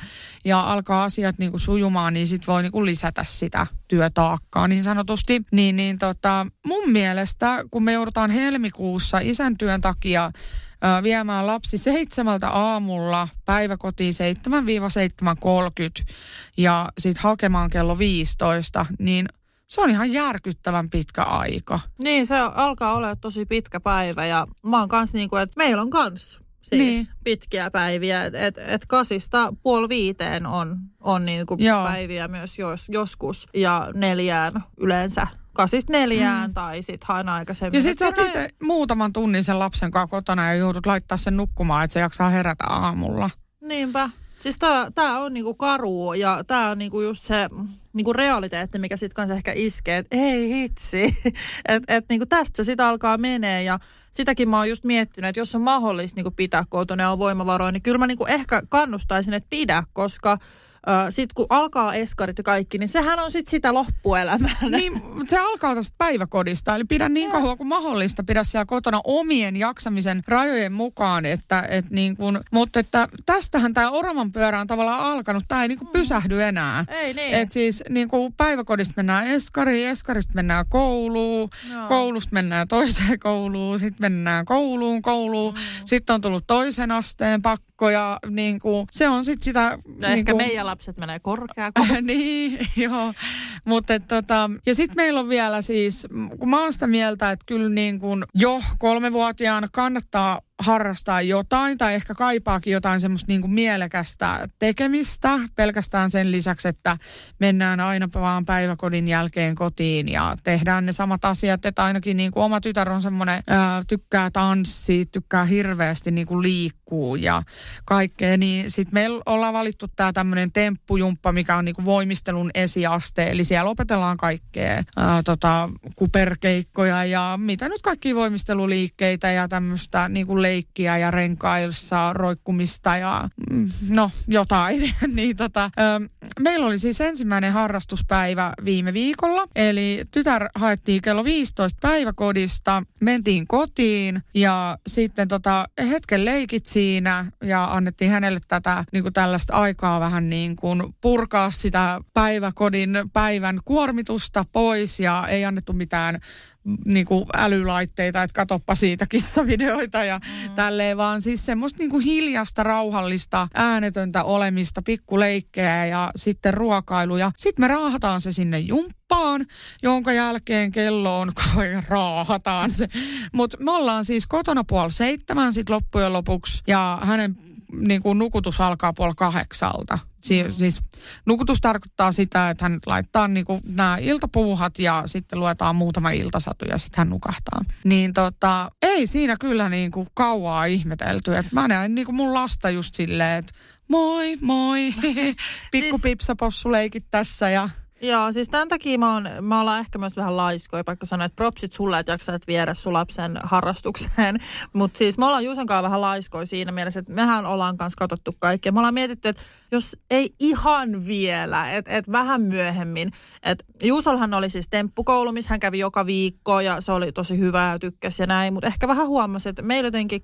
ja alkaa asiat niin kuin sujumaan, niin sitten voi niin kuin lisätä sitä työtaakkaa niin sanotusti. Niin, niin tota, mun mielestä, kun me joudutaan helmikuussa isän työn takia viemään lapsi seitsemältä aamulla päiväkotiin 7-7.30 ja sitten hakemaan kello 15, niin se on ihan järkyttävän pitkä aika. Niin, se alkaa olla tosi pitkä päivä ja mä oon kans niinku, että meillä on kans siis Niin. niin. pitkiä päiviä. Että et, et kasista puoli viiteen on, on niinku Joo. päiviä myös jos, joskus ja neljään yleensä. Kasista neljään mm. tai sitten aina aikaisemmin. Ja sit sä oot muutaman tunnin sen lapsen kanssa kotona ja joudut laittaa sen nukkumaan, että se jaksaa herätä aamulla. Niinpä. Siis tää, tää on niinku karu ja tää on niinku just se niinku realiteetti, mikä sit kanssa ehkä iskee, että ei hitsi. että et niinku tästä se sit alkaa menee ja sitäkin mä oon just miettinyt, että jos on mahdollista niinku pitää kotona ja on voimavaroja, niin kyllä mä niinku ehkä kannustaisin, että pidä, koska sitten kun alkaa eskarit ja kaikki, niin sehän on sitten sitä loppuelämää. Niin, se alkaa tästä päiväkodista. Eli pidä niin kauan kuin mahdollista, pidä siellä kotona omien jaksamisen rajojen mukaan. Että, et niin kun, mutta että tästähän tämä oravan pyörä on tavallaan alkanut. Tämä ei niin kuin pysähdy enää. Ei niin. Et siis niin kuin päiväkodista mennään eskariin, eskarista mennään kouluun, Joo. koulusta mennään toiseen kouluun, sitten mennään kouluun, kouluun. Mm. Sitten on tullut toisen asteen pakko ja niin kuin, se on sitten sitä... No niin ehkä kuin, meidän lapset menee korkeakouluun. niin, joo. Mutta tota, ja sitten meillä on vielä siis, kun mä oon sitä mieltä, että kyllä niin kuin jo kolmevuotiaana kannattaa harrastaa jotain tai ehkä kaipaakin jotain semmoista niin kuin mielekästä tekemistä pelkästään sen lisäksi, että mennään aina vaan päiväkodin jälkeen kotiin ja tehdään ne samat asiat, että ainakin niin kuin oma tytär on semmoinen, ää, tykkää tanssia, tykkää hirveästi niin kuin liikkuu ja kaikkea, niin sitten meillä ollaan valittu tämä tämmöinen temppujumppa, mikä on niin kuin voimistelun esiaste, eli siellä opetellaan kaikkea ää, tota, kuperkeikkoja ja mitä nyt kaikki voimisteluliikkeitä ja tämmöistä niin kuin leikkiä ja renkailsa, roikkumista ja mm, no jotain. niin tota, meillä oli siis ensimmäinen harrastuspäivä viime viikolla, eli tytär haettiin kello 15 päiväkodista, mentiin kotiin ja sitten tota, hetken leikit siinä ja annettiin hänelle tätä niin kuin tällaista aikaa vähän niin kuin purkaa sitä päiväkodin päivän kuormitusta pois ja ei annettu mitään niin kuin älylaitteita, että katoppa siitä kissavideoita ja mm. tälleen, vaan siis semmoista niin kuin hiljasta, rauhallista, äänetöntä olemista, pikkuleikkejä ja sitten ruokailuja. Sitten me raahataan se sinne jumppaan, jonka jälkeen kello on, kun raahataan se. Mutta me ollaan siis kotona puoli seitsemän sit loppujen lopuksi ja hänen niin kuin nukutus alkaa puoli kahdeksalta. Si- siis nukutus tarkoittaa sitä, että hän laittaa niin kuin nämä iltapuuhat ja sitten luetaan muutama iltasatu ja sitten hän nukahtaa. Niin tota, ei siinä kyllä niin kuin kauaa ihmetelty. Et mä näen niin kuin mun lasta just silleen, että moi, moi, pikku pipsapossuleikit tässä ja Joo, siis tämän takia mä, oon, mä ollaan ehkä myös vähän laiskoja, vaikka sanoin, että propsit sulle, että jaksat viedä sun lapsen harrastukseen. Mutta siis me ollaan Juuson kanssa vähän laiskoja siinä mielessä, että mehän ollaan kanssa katsottu kaikkea. Me ollaan mietitty, että jos ei ihan vielä, että et vähän myöhemmin. Että Juusolhan oli siis temppukoulu, missä hän kävi joka viikko ja se oli tosi hyvä ja tykkäsi ja näin. Mutta ehkä vähän huomasi, että meillä jotenkin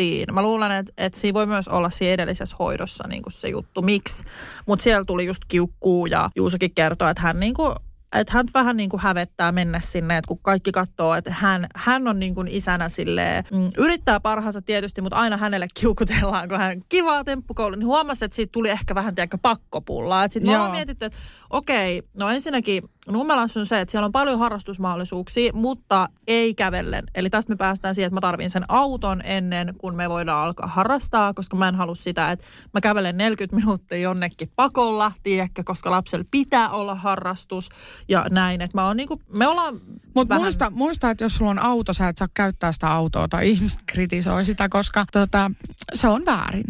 kuormituttiin. Mä luulen, että, että siinä voi myös olla siinä edellisessä hoidossa niin kuin se juttu, miksi. Mutta siellä tuli just kiukkuu ja Juusokin kertoi, että hän niin kuin että hän vähän niin kuin hävettää mennä sinne, että kun kaikki katsoo, että hän, hän on niin kuin isänä silleen, mm, yrittää parhaansa tietysti, mutta aina hänelle kiukutellaan, kun hän kivaa temppukoulu, niin huomasi, että siitä tuli ehkä vähän tiedäkö, pakkopullaa. Sitten me ollaan mietitty, että okei, no ensinnäkin Nummelassa on se, että siellä on paljon harrastusmahdollisuuksia, mutta ei kävellen. Eli tästä me päästään siihen, että mä tarvin sen auton ennen kuin me voidaan alkaa harrastaa, koska mä en halua sitä, että mä kävelen 40 minuuttia jonnekin pakolla, tiedätkö, koska lapsella pitää olla harrastus ja näin. Että mä oon niinku, me ollaan Mutta vähän- muista, muista, että jos sulla on auto, sä et saa käyttää sitä autoa tai ihmiset kritisoi sitä, koska tota, se on väärin.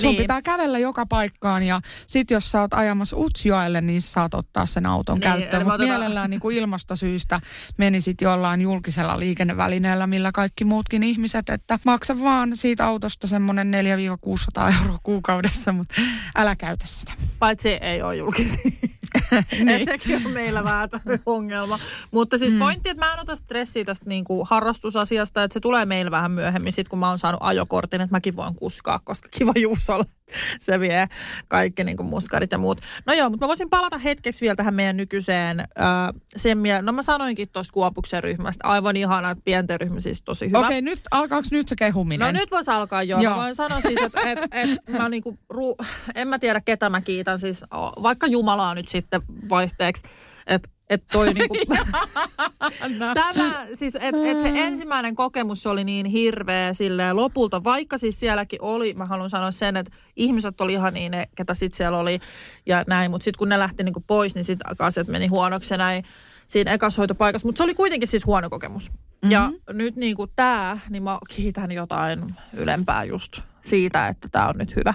Sun Niin. pitää kävellä joka paikkaan ja sit jos sä oot ajamassa Utsjoelle, niin saat ottaa sen auton Niin, käyttöön. Mutta otetaan- mielellään niin kuin ilmastosyistä menisit jollain julkisella liikennevälineellä, millä kaikki muutkin ihmiset, että maksa vaan siitä autosta semmoinen 400-600 euroa kuukaudessa, mutta älä käytä sitä. paitsi ei ole julkisia. Niin. Et sekin on meillä vähän ongelma. Mutta siis mm. pointti, että mä en ota stressiä tästä niinku harrastusasiasta, että se tulee meillä vähän myöhemmin, sit kun mä oon saanut ajokortin, että mäkin voin kuskaa, koska kiva Juusolla. Se vie kaikki niinku muskarit ja muut. No joo, mutta mä voisin palata hetkeksi vielä tähän meidän nykyiseen äh, sen mie- No mä sanoinkin tuosta Kuopuksen ryhmästä, aivan ihana, että pienten ryhmä siis tosi hyvä. Okei, nyt alkaako nyt se kehuminen? No nyt voisi alkaa jo. Joo. Mä voin sanoa siis, että et, et, mä niinku, ru, en mä tiedä ketä mä kiitän. Siis vaikka Jumalaa nyt sitten vaihteeksi. Että et toi niinku, tämä, siis et, et se ensimmäinen kokemus oli niin hirveä silleen lopulta, vaikka siis sielläkin oli, mä haluan sanoa sen, että ihmiset oli ihan niin ne, ketä sit siellä oli ja näin, mutta sitten kun ne lähti niinku pois, niin sitten asiat meni huonoksi ja näin siinä ekashoitopaikassa, mutta se oli kuitenkin siis huono kokemus. Mm-hmm. Ja nyt niin kuin tämä, niin mä kiitän jotain ylempää just siitä, että tämä on nyt hyvä.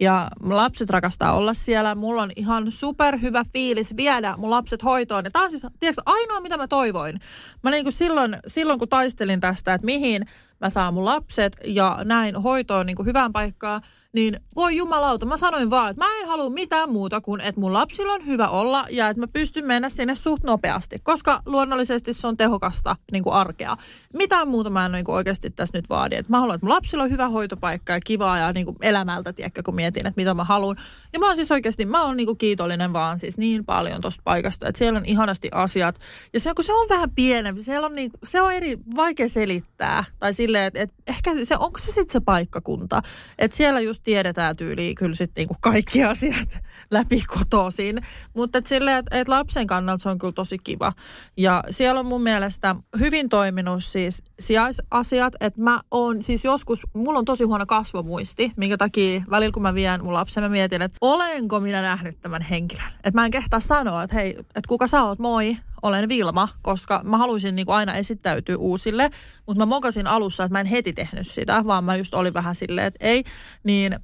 Ja lapset rakastaa olla siellä. Mulla on ihan superhyvä fiilis viedä mun lapset hoitoon. Ja tämä on siis, tiedätkö, ainoa mitä mä toivoin. Mä niin kuin silloin, silloin, kun taistelin tästä, että mihin, mä saan mun lapset ja näin hoitoon niin kuin hyvään paikkaan, niin voi jumalauta, mä sanoin vaan, että mä en halua mitään muuta kuin, että mun lapsilla on hyvä olla ja että mä pystyn mennä sinne suht nopeasti, koska luonnollisesti se on tehokasta niin kuin arkea. Mitään muuta mä en niin kuin oikeasti tässä nyt vaadi. Että mä haluan, että mun lapsilla on hyvä hoitopaikka ja kivaa ja niin kuin elämältä, tiedätkö, kun mietin, että mitä mä haluan. Ja mä oon siis oikeasti, mä oon niin kuin kiitollinen vaan siis niin paljon tosta paikasta, että siellä on ihanasti asiat. Ja se, kun se on vähän pienempi, siellä on niin, se on eri, vaikea selittää. Tai silleen, että, että ehkä se, onko se sitten se paikkakunta. Että siellä just tiedetään tyyliin kyllä sitten niinku kaikki asiat läpi kotoisin. Mutta et et lapsen kannalta se on kyllä tosi kiva. Ja siellä on mun mielestä hyvin toiminut siis sijaisasiat. Että mä oon siis joskus, mulla on tosi huono kasvomuisti, minkä takia välillä kun mä vien mun lapsen, mä mietin, että olenko minä nähnyt tämän henkilön. Että mä en kehtaa sanoa, että hei, että kuka sä oot, moi, olen Vilma, koska mä haluaisin niin kuin aina esittäytyä uusille, mutta mä mokasin alussa, että mä en heti tehnyt sitä, vaan mä just olin vähän silleen, että ei, niin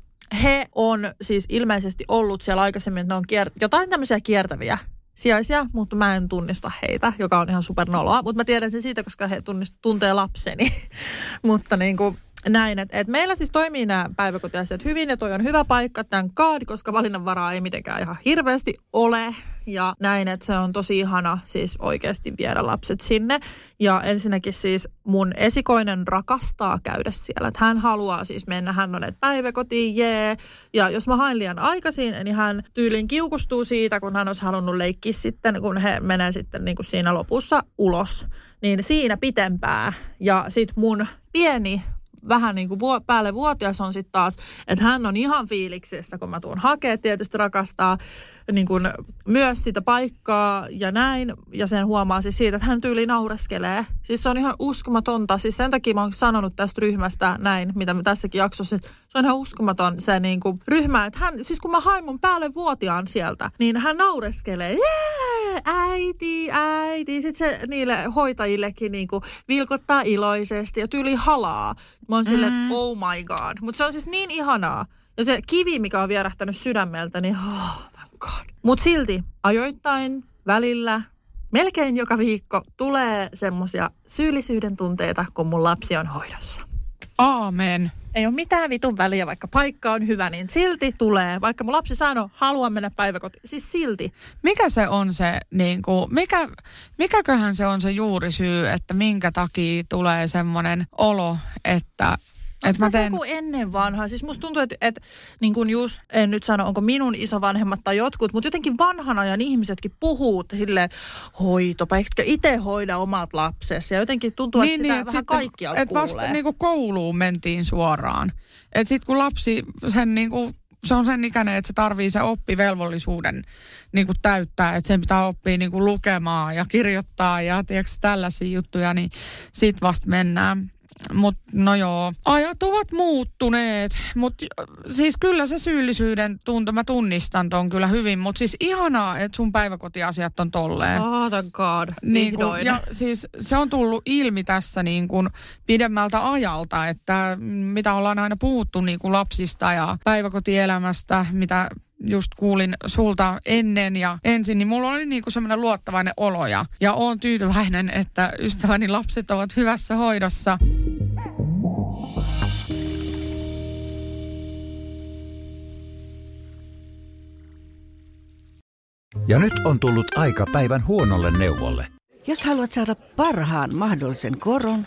he on siis ilmeisesti ollut siellä aikaisemmin, että ne on kier- jotain tämmöisiä kiertäviä sijaisia, mutta mä en tunnista heitä, joka on ihan supernoloa. Mutta mä tiedän sen siitä, koska he tunnist, tuntee lapseni. mutta niin kuin, näin, että et meillä siis toimii nämä päiväkotiasiat hyvin ja toi on hyvä paikka tämän kaadi, koska valinnanvaraa ei mitenkään ihan hirveästi ole. Ja näin, että se on tosi ihana siis oikeasti viedä lapset sinne. Ja ensinnäkin siis mun esikoinen rakastaa käydä siellä. Että hän haluaa siis mennä, hän on että päiväkotiin, jee. Ja jos mä hain liian aikaisin, niin hän tyylin kiukustuu siitä, kun hän olisi halunnut leikkiä sitten, kun he menee sitten niin kuin siinä lopussa ulos. Niin siinä pitempää. Ja sitten mun pieni vähän niin kuin vuo, päälle vuotias on sitten taas, että hän on ihan fiiliksessä, kun mä tuun hakea, tietysti rakastaa niin kuin myös sitä paikkaa ja näin. Ja sen huomaa siis siitä, että hän tyyli naureskelee. Siis se on ihan uskomatonta. Siis sen takia mä oon sanonut tästä ryhmästä näin, mitä mä tässäkin jaksossa, että se on ihan uskomaton se niin kuin ryhmä. Että hän, siis kun mä hain mun päälle vuotiaan sieltä, niin hän naureskelee. Äiti, äiti. Sitten se niille hoitajillekin niin kuin vilkottaa iloisesti ja tyyli halaa. Mä oon silleen, mm. oh my god. Mutta se on siis niin ihanaa. Ja se kivi, mikä on vierähtänyt sydämeltä, niin oh, thank god. Mutta silti ajoittain, välillä, melkein joka viikko tulee semmosia syyllisyyden tunteita, kun mun lapsi on hoidossa. Aamen. Ei ole mitään vitun väliä, vaikka paikka on hyvä, niin silti tulee. Vaikka mun lapsi sanoo, haluan mennä päiväkotiin, siis silti. Mikä se on se, niin kuin, mikä, mikäköhän se on se juurisyy, että minkä takia tulee semmoinen olo, että et mä teen... se ennen vanhaa? Siis musta tuntuu, että, että niin kuin just, en nyt sano, onko minun isovanhemmat tai jotkut, mutta jotenkin vanhan ajan ihmisetkin puhuu silleen, hoitopa, eikö itse hoida omat lapsesi? Ja jotenkin tuntuu, niin, että niin, sitä että vähän sitten, kaikkialta että vasta niin kuin kouluun mentiin suoraan. Että sitten kun lapsi sen niin kuin se on sen ikäinen, että se tarvii se oppivelvollisuuden niin kuin täyttää, että sen pitää oppia niin kuin lukemaan ja kirjoittaa ja tiedätkö, tällaisia juttuja, niin sit vasta mennään. Mutta no joo, ajat ovat muuttuneet, mutta siis kyllä se syyllisyyden tunto, mä tunnistan ton kyllä hyvin, mutta siis ihanaa, että sun päiväkotiasiat on tolleen. Oh, thank God, niin kun, Ja siis se on tullut ilmi tässä niin kun pidemmältä ajalta, että mitä ollaan aina puhuttu niin kuin lapsista ja päiväkotielämästä, mitä just kuulin sulta ennen ja ensin, niin mulla oli niinku semmoinen luottavainen olo ja, ja oon tyytyväinen, että ystäväni lapset ovat hyvässä hoidossa. Ja nyt on tullut aika päivän huonolle neuvolle. Jos haluat saada parhaan mahdollisen koron,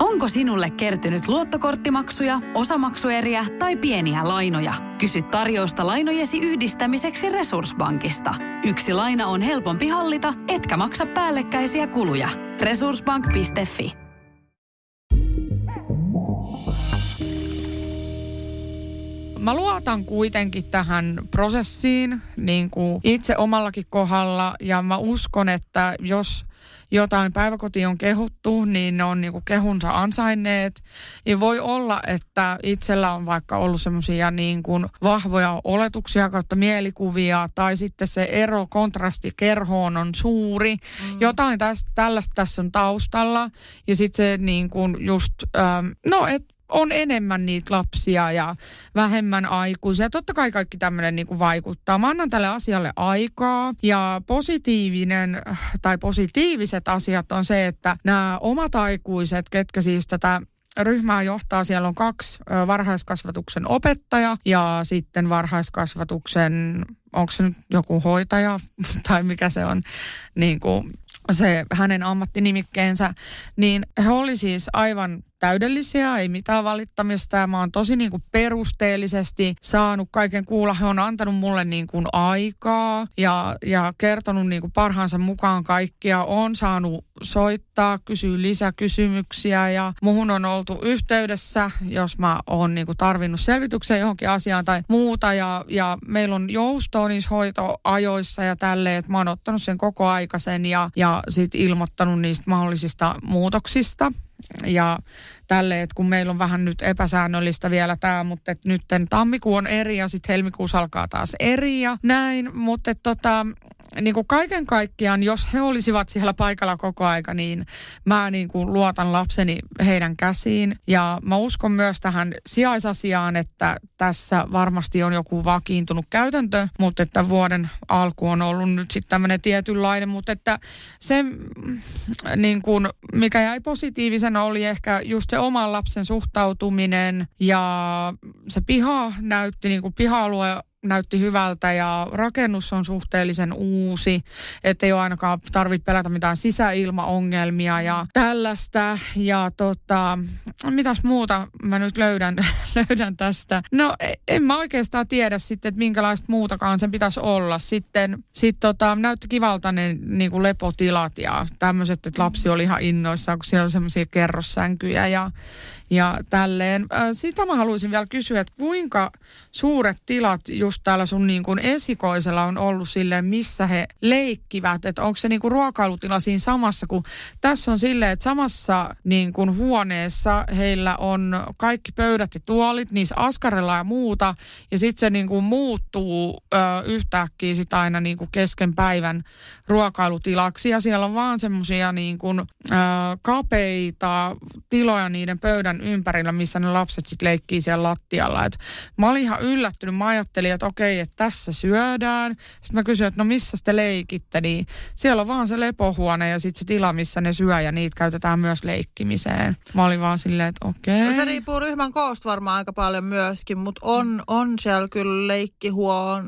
Onko sinulle kertynyt luottokorttimaksuja, osamaksueriä tai pieniä lainoja? Kysy tarjousta lainojesi yhdistämiseksi Resurssbankista. Yksi laina on helpompi hallita, etkä maksa päällekkäisiä kuluja. Resurssbank.fi.「mä luotan kuitenkin tähän prosessiin niin kuin itse omallakin kohdalla ja mä uskon, että jos jotain päiväkoti on kehuttu, niin ne on niinku kehunsa ansainneet. Ja voi olla, että itsellä on vaikka ollut semmoisia niin kuin vahvoja oletuksia kautta mielikuvia, tai sitten se ero, kontrasti kerhoon on suuri. Mm. Jotain tästä, tällaista tässä on taustalla. Ja sitten se niin kuin just, ähm, no et on enemmän niitä lapsia ja vähemmän aikuisia. Totta kai kaikki tämmöinen niin vaikuttaa. Mä annan tälle asialle aikaa ja positiivinen tai positiiviset asiat on se, että nämä omat aikuiset, ketkä siis tätä ryhmää johtaa. Siellä on kaksi varhaiskasvatuksen opettaja ja sitten varhaiskasvatuksen, onko se nyt joku hoitaja tai mikä se on, niin kuin se hänen ammattinimikkeensä, niin he oli siis aivan täydellisiä, ei mitään valittamista ja mä oon tosi niin kuin perusteellisesti saanut kaiken kuulla. He on antanut mulle niin kuin aikaa ja, ja kertonut niin kuin parhaansa mukaan kaikkia. On saanut soittaa, kysyä lisäkysymyksiä ja muhun on oltu yhteydessä, jos mä oon niin kuin tarvinnut selvityksiä johonkin asiaan tai muuta. Ja, ja meillä on joustoa niissä hoitoajoissa ja tälleen, että mä oon ottanut sen koko aikaisen ja, ja sit ilmoittanut niistä mahdollisista muutoksista ja tälle, että kun meillä on vähän nyt epäsäännöllistä vielä tämä, mutta nyt tammikuu on eri ja sitten helmikuussa alkaa taas eri ja näin, mutta tota, niin kuin kaiken kaikkiaan, jos he olisivat siellä paikalla koko aika, niin mä niin kuin luotan lapseni heidän käsiin. Ja mä uskon myös tähän sijaisasiaan, että tässä varmasti on joku vakiintunut käytäntö, mutta että vuoden alku on ollut nyt sitten tämmöinen tietynlainen, mutta että se, niin kuin, mikä jäi positiivisena, oli ehkä just se oman lapsen suhtautuminen ja se piha näytti, niin kuin piha-alue näytti hyvältä ja rakennus on suhteellisen uusi, ettei ole ainakaan tarvitse pelätä mitään sisäilmaongelmia ja tällaista. Ja tota, mitäs muuta mä nyt löydän, löydän tästä? No e, en mä oikeastaan tiedä sitten, että minkälaista muutakaan sen pitäisi olla. Sitten sit tota, näytti kivalta ne niin kuin lepotilat ja tämmöiset, että lapsi oli ihan innoissaan, kun siellä on semmoisia kerrossänkyjä ja, ja tälleen. Sitä mä haluaisin vielä kysyä, että kuinka suuret tilat just täällä sun niin kuin esikoisella on ollut silleen, missä he leikkivät, että onko se niin kuin ruokailutila siinä samassa, kun tässä on silleen, että samassa niin kuin huoneessa heillä on kaikki pöydät ja tuolit, niissä askarella ja muuta, ja sitten se niin kuin muuttuu ö, yhtäkkiä sit aina niin kuin kesken päivän ruokailutilaksi, ja siellä on vaan semmoisia niin kuin, ö, kapeita tiloja niiden pöydän ympärillä, missä ne lapset sitten leikkii siellä lattialla. Et mä olin ihan yllättynyt, mä ajattelin, että okei, että tässä syödään. Sitten mä kysyin, että no missä te leikitte, niin siellä on vaan se lepohuone ja sitten se tila, missä ne syö ja niitä käytetään myös leikkimiseen. Mä olin vaan silleen, että okei. No se riippuu ryhmän koosta varmaan aika paljon myöskin, mutta on, on siellä kyllä leikkihuon,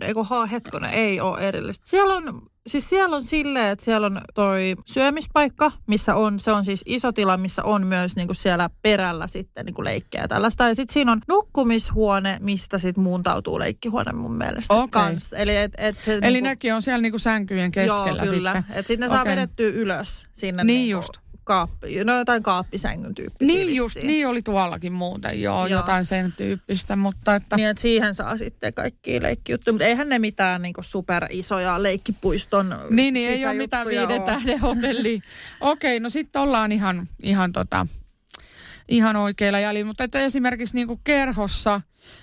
eikö hetkonen, ei ole erillistä. Siellä on Siis siellä on silleen, että siellä on toi syömispaikka, missä on, se on siis iso tila, missä on myös niinku siellä perällä sitten niinku leikkejä tällaista. Ja sitten siinä on nukkumishuone, mistä sitten muuntautuu leikkihuone mun mielestä Okei. kans. Eli, et, et se, Eli niinku, nekin on siellä niinku sänkyjen keskellä joo, kyllä. sitten. Että sitten ne saa Okei. vedettyä ylös sinne Niin niinku just. Kaappi, no jotain kaappisängyn tyyppisiä Niin just, vissiin. niin oli tuollakin muuten, joo, Joo. jotain sen tyyppistä, mutta että... Niin, että siihen saa sitten kaikki leikkijuttuja. Mutta eihän ne mitään niin super isoja leikkipuiston Niin, niin ei ole mitään viiden tähden hotelli. Okei, no sitten ollaan ihan, ihan, tota, ihan oikeilla jäljillä. Mutta että esimerkiksi niinku kerhossa,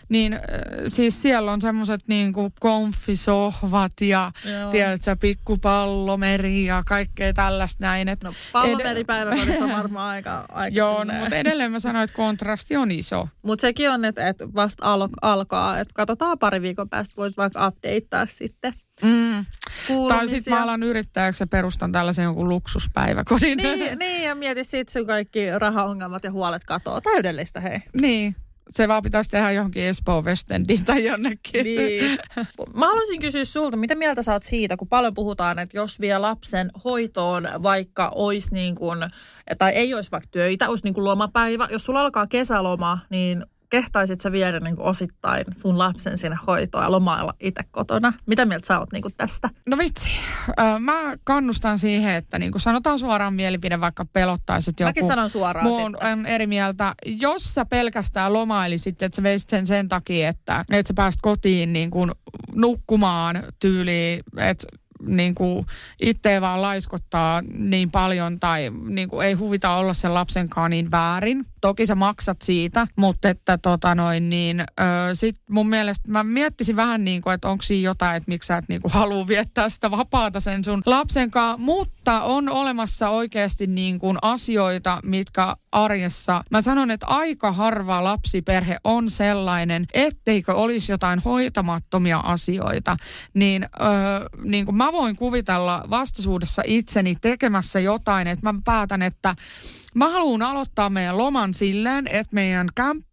niin äh, siis siellä on semmoiset niinku konfisohvat ja Joo. tiedätkö, pikkupallomeri ja kaikkea tällaista näin. Et No pallomeripäiväkodissa on varmaan aika, aika Joo, no, mutta edelleen mä sanoin, että kontrasti on iso. Mutta sekin on, että, että vasta al- alkaa. Että katsotaan pari viikon päästä, voisi vaikka updateaa sitten Mm. Tai sitten mä alan yrittäjäksi ja perustan tällaisen jonkun luksuspäiväkodin. Niin, niin, ja mieti sitten sun kaikki rahaongelmat ja huolet katoo. Täydellistä, hei. niin. Se vaan pitäisi tehdä johonkin Espoo Westendiin tai jonnekin. Niin. Mä haluaisin kysyä sulta, mitä mieltä sä oot siitä, kun paljon puhutaan, että jos vie lapsen hoitoon, vaikka olisi niin kuin, tai ei olisi vaikka töitä, olisi niin kuin lomapäivä. Jos sulla alkaa kesäloma, niin kehtaisit sä viedä niin osittain sun lapsen sinne hoitoon ja lomailla itse kotona? Mitä mieltä sä oot niin tästä? No vitsi, mä kannustan siihen, että niin sanotaan suoraan mielipide, vaikka pelottaisi, että Mäkin joku sanon suoraan muun sitten. on eri mieltä. Jos sä pelkästään lomailisit, että sä veisit sen sen takia, että, että sä pääst kotiin niin kuin nukkumaan tyyliin, että niin kuin itse vaan laiskottaa niin paljon tai niin kuin ei huvita olla sen lapsenkaan niin väärin. Toki sä maksat siitä, mutta että tota noin niin, ö, sit mun mielestä mä miettisin vähän niin kuin, että onko siinä jotain, että miksi sä et niin kuin halua viettää sitä vapaata sen sun lapsen kanssa, mutta on olemassa oikeasti niin kuin asioita, mitkä arjessa, mä sanon, että aika harva lapsiperhe on sellainen, etteikö olisi jotain hoitamattomia asioita, niin, ö, niin kuin mä voin kuvitella vastaisuudessa itseni tekemässä jotain, että mä päätän, että Mä haluan aloittaa meidän loman silleen, että meidän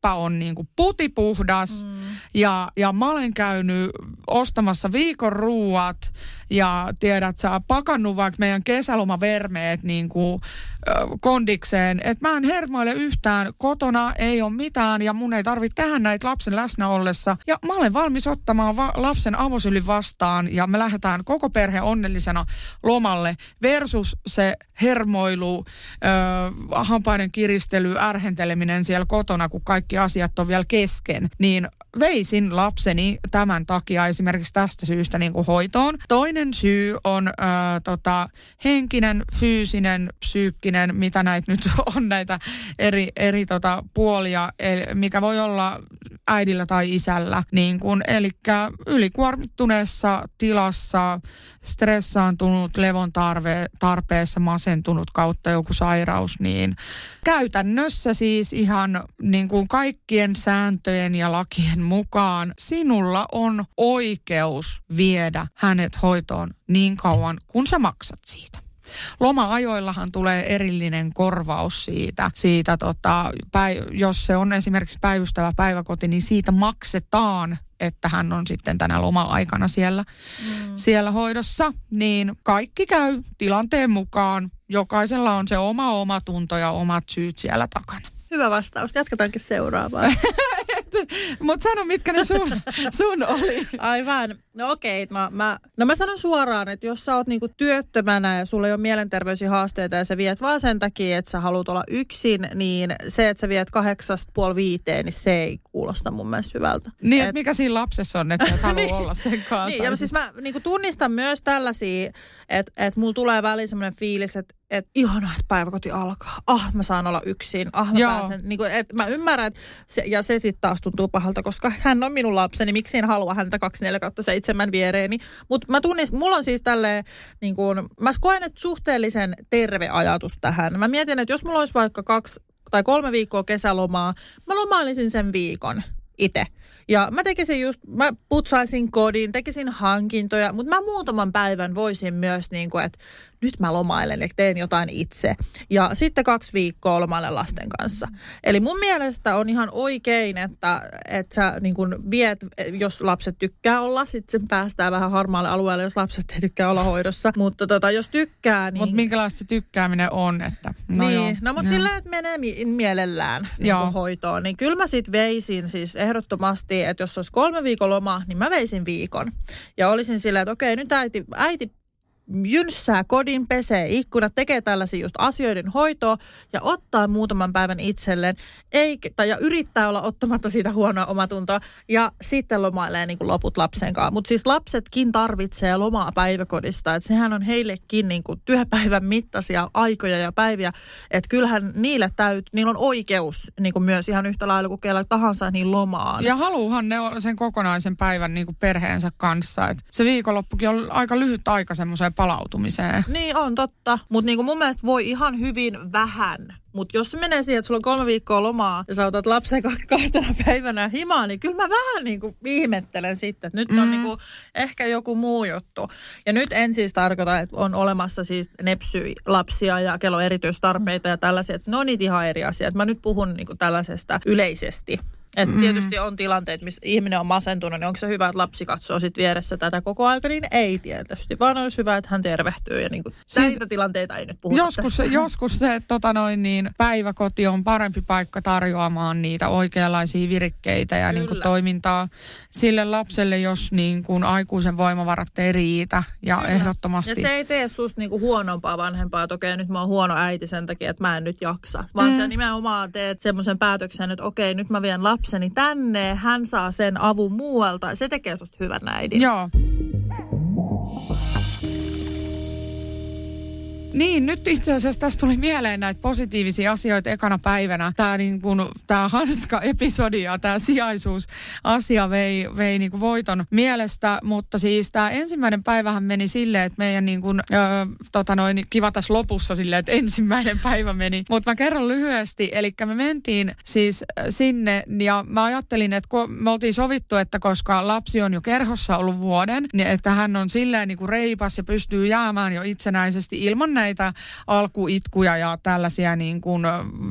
kämppä on niinku putipuhdas mm. ja, ja mä olen käynyt ostamassa viikon ruuat ja tiedät sä pakannut vaikka meidän kesälomavermeet niinku, ö, kondikseen, että mä en hermoile yhtään, kotona ei ole mitään ja mun ei tarvitse tehdä näitä lapsen läsnä ollessa. Ja mä olen valmis ottamaan va- lapsen avosylin vastaan ja me lähdetään koko perhe onnellisena lomalle versus se hermoilu, ö, hampaiden kiristely, ärhenteleminen siellä kotona, kun kaikki asiat on vielä kesken, niin veisin lapseni tämän takia esimerkiksi tästä syystä niin kuin hoitoon. Toinen syy on ö, tota, henkinen, fyysinen, psyykkinen, mitä näitä nyt on näitä eri, eri tota, puolia, mikä voi olla äidillä tai isällä. Niin kun, eli ylikuormittuneessa tilassa, stressaantunut, levon tarve, tarpeessa, masentunut kautta joku sairaus, niin käytännössä siis ihan niin kuin kaikkien sääntöjen ja lakien mukaan sinulla on oikeus viedä hänet hoitoon niin kauan, kun sä maksat siitä. Loma-ajoillahan tulee erillinen korvaus siitä, siitä tota, päi, jos se on esimerkiksi päivystävä päiväkoti, niin siitä maksetaan että hän on sitten tänä loma-aikana siellä, mm. siellä hoidossa, niin kaikki käy tilanteen mukaan. Jokaisella on se oma omatunto ja omat syyt siellä takana. Hyvä vastaus. Jatketaankin seuraavaan. Mutta sano, mitkä ne sun, sun oli. Aivan. No okei, mä, mä, no mä sanon suoraan, että jos sä oot niinku työttömänä ja sulla ei ole mielenterveys haasteita ja sä viet vaan sen takia, että sä haluat olla yksin, niin se, että sä viet kahdeksasta puoli viiteen, niin se ei kuulosta mun mielestä hyvältä. Niin, Et- mikä siinä lapsessa on, että sä et halua olla sen kanssa. Niin, ja siis mä niin tunnistan myös tällaisia, että et mulla tulee väliin semmoinen fiilis, että et ihanaa, että päiväkoti alkaa. Ah, mä saan olla yksin. Ah, mä Joo. pääsen. Niin kuin, et mä ymmärrän, että se, ja se sitten taas tuntuu pahalta, koska hän on minun lapseni. Miksi en halua häntä 24 kautta 7 viereeni. Mutta mä tunnistan, mulla on siis tälleen, niin kuin, mä koen, että suhteellisen terve ajatus tähän. Mä mietin, että jos mulla olisi vaikka kaksi tai kolme viikkoa kesälomaa, mä lomailisin sen viikon itse. Ja mä tekisin just, mä putsaisin kodin, tekisin hankintoja, mutta mä muutaman päivän voisin myös niin kuin, että nyt mä lomailen ja teen jotain itse. Ja sitten kaksi viikkoa lomailen lasten kanssa. Eli mun mielestä on ihan oikein, että, että sä niin kuin viet, jos lapset tykkää olla, sitten sen päästään vähän harmaalle alueelle, jos lapset ei tykkää olla hoidossa. Mutta tota, jos tykkää, niin... Mutta minkälaista se tykkääminen on, että... No niin, joo, no mutta sillä, että menee mi- mielellään niin hoitoon, niin kyllä mä sit veisin siis ehdottomasti, että jos olisi kolme viikon loma, niin mä veisin viikon. Ja olisin sillä, että okei, nyt äiti, äiti jynssää kodin, pesee ikkunat, tekee tällaisia just asioiden hoitoa ja ottaa muutaman päivän itselleen eikä, tai ja yrittää olla ottamatta siitä huonoa omatuntoa ja sitten lomailee niin kuin loput lapsen kanssa. Mutta siis lapsetkin tarvitsee lomaa päiväkodista, että sehän on heillekin niin kuin työpäivän mittaisia aikoja ja päiviä, että kyllähän niille täyt, niillä on oikeus niin kuin myös ihan yhtä lailla kuin kellä tahansa niin lomaan. Ja haluuhan ne sen kokonaisen päivän niin kuin perheensä kanssa. Et se viikonloppukin on aika lyhyt aika semmoiseen palautumiseen. Niin on totta, mutta niinku mun mielestä voi ihan hyvin vähän. Mutta jos se menee siihen, että sulla on kolme viikkoa lomaa ja sä otat lapsen ka- kahtena päivänä himaan, niin kyllä mä vähän niinku ihmettelen sitten, että nyt on niinku ehkä joku muu juttu. Ja nyt en siis tarkoita, että on olemassa siis nepsy-lapsia ja kello erityistarpeita ja tällaisia, että ne on niitä ihan eri asioita. Mä nyt puhun niinku tällaisesta yleisesti. Et mm. Tietysti on tilanteet, missä ihminen on masentunut, niin onko se hyvä, että lapsi katsoo sit vieressä tätä koko aika, niin ei tietysti. Vaan olisi hyvä, että hän tervehtyy ja niin kuin, siis, näitä tilanteita ei nyt puhuta joskus, tässä. joskus se tota noin, niin päiväkoti on parempi paikka tarjoamaan niitä oikeanlaisia virikkeitä ja niin kuin, toimintaa sille lapselle, jos niin kuin, aikuisen voimavarat ei riitä. Ja Kyllä. ehdottomasti. Ja se ei tee susta niin kuin, huonompaa vanhempaa, että okei, nyt mä oon huono äiti sen takia, että mä en nyt jaksa. Vaan mm. sä nimenomaan teet semmoisen päätöksen, että okei, nyt mä vien lapseni tänne, hän saa sen avun muualta. Se tekee susta hyvän äidin. Joo. Niin, nyt itse asiassa tästä tuli mieleen näitä positiivisia asioita ekana päivänä. Tämä niin kuin, tämä hanska-episodi ja tämä sijaisuusasia vei, vei niin voiton mielestä, mutta siis tämä ensimmäinen päivähän meni silleen, että meidän niin kuin, ö, tota noin, kiva tässä lopussa silleen, että ensimmäinen päivä meni. Mutta mä kerron lyhyesti, eli me mentiin siis sinne ja mä ajattelin, että kun me oltiin sovittu, että koska lapsi on jo kerhossa ollut vuoden, niin että hän on silleen niin kuin reipas ja pystyy jäämään jo itsenäisesti ilman näitä näitä alkuitkuja ja tällaisia niin, kuin,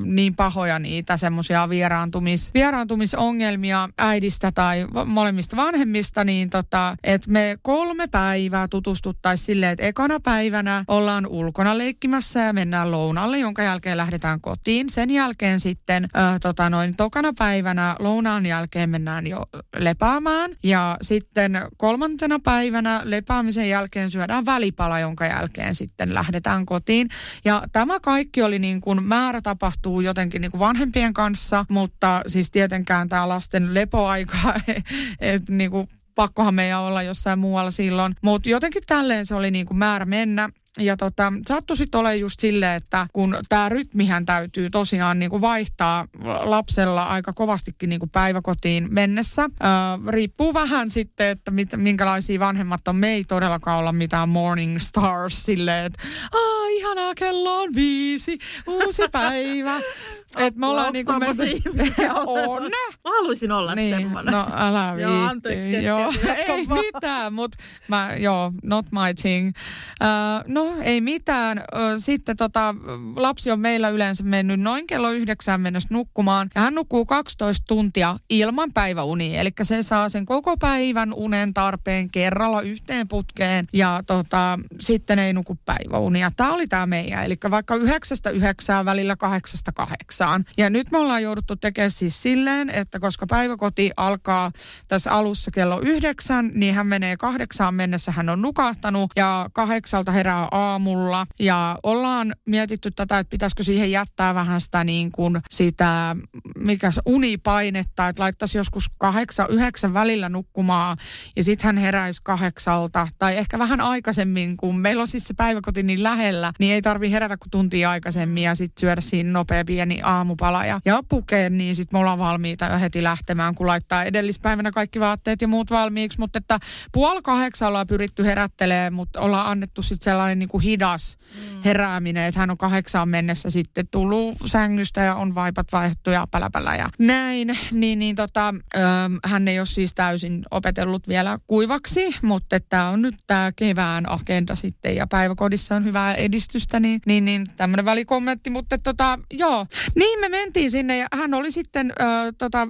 niin pahoja niitä semmoisia vieraantumis, vieraantumisongelmia äidistä tai molemmista vanhemmista, niin tota, että me kolme päivää tutustuttaisiin silleen, että ekana päivänä ollaan ulkona leikkimässä ja mennään lounalle, jonka jälkeen lähdetään kotiin. Sen jälkeen sitten äh, tota noin, tokana päivänä lounaan jälkeen mennään jo lepäämään ja sitten kolmantena päivänä lepäämisen jälkeen syödään välipala, jonka jälkeen sitten lähdetään takaisin kotiin. Ja tämä kaikki oli niin kuin määrä tapahtuu jotenkin niin kuin vanhempien kanssa, mutta siis tietenkään tämä lasten lepoaika, että niin kuin pakkohan meidän olla jossain muualla silloin. Mutta jotenkin tälleen se oli niin kuin määrä mennä. Ja tota, saattoi sitten olla just silleen, että kun tämä rytmihän täytyy tosiaan niinku vaihtaa lapsella aika kovastikin niinku päiväkotiin mennessä. Öö, riippuu vähän sitten, että mit, minkälaisia vanhemmat on. Me ei todellakaan olla mitään morning stars silleen, että Aa, ihanaa, kello on viisi, uusi päivä. Et me ollaan niinku me... on. Mä haluaisin olla niin, semmoinen. No älä viitti. Joo, anteeksi. Joo, ei mitään, mutta mä, joo, not my thing. Uh, no No ei mitään. Sitten tota, lapsi on meillä yleensä mennyt noin kello yhdeksän mennessä nukkumaan. Ja hän nukkuu 12 tuntia ilman päiväunia. Eli se saa sen koko päivän unen tarpeen kerralla yhteen putkeen. Ja tota, sitten ei nuku päiväunia. Tämä oli tämä meidän. Eli vaikka yhdeksästä yhdeksään välillä kahdeksasta kahdeksaan. Ja nyt me ollaan jouduttu tekemään siis silleen, että koska päiväkoti alkaa tässä alussa kello yhdeksän, niin hän menee kahdeksaan mennessä. Hän on nukahtanut ja kahdeksalta herää aamulla. Ja ollaan mietitty tätä, että pitäisikö siihen jättää vähän sitä niin kuin sitä, mikä se unipainetta, että laittaisi joskus kahdeksan, yhdeksän välillä nukkumaan ja sitten hän heräisi kahdeksalta. Tai ehkä vähän aikaisemmin, kun meillä on siis se päiväkoti niin lähellä, niin ei tarvi herätä kuin tuntia aikaisemmin ja sitten syödä siinä nopea pieni aamupala ja, ja pukea, niin sitten me ollaan valmiita jo heti lähtemään, kun laittaa edellispäivänä kaikki vaatteet ja muut valmiiksi, mutta että puoli kahdeksalla on pyritty herättelemään, mutta ollaan annettu sitten sellainen niin kuin hidas mm. herääminen, että hän on kahdeksaan mennessä sitten tullut sängystä ja on vaipat vaihdettu ja päläpälä ja näin, niin, niin tota, ö, hän ei ole siis täysin opetellut vielä kuivaksi, mutta tämä on nyt tämä kevään agenda sitten ja päiväkodissa on hyvää edistystä, niin, niin, niin tämmöinen välikommentti, mutta tota, joo, niin me mentiin sinne ja hän oli sitten ö, tota,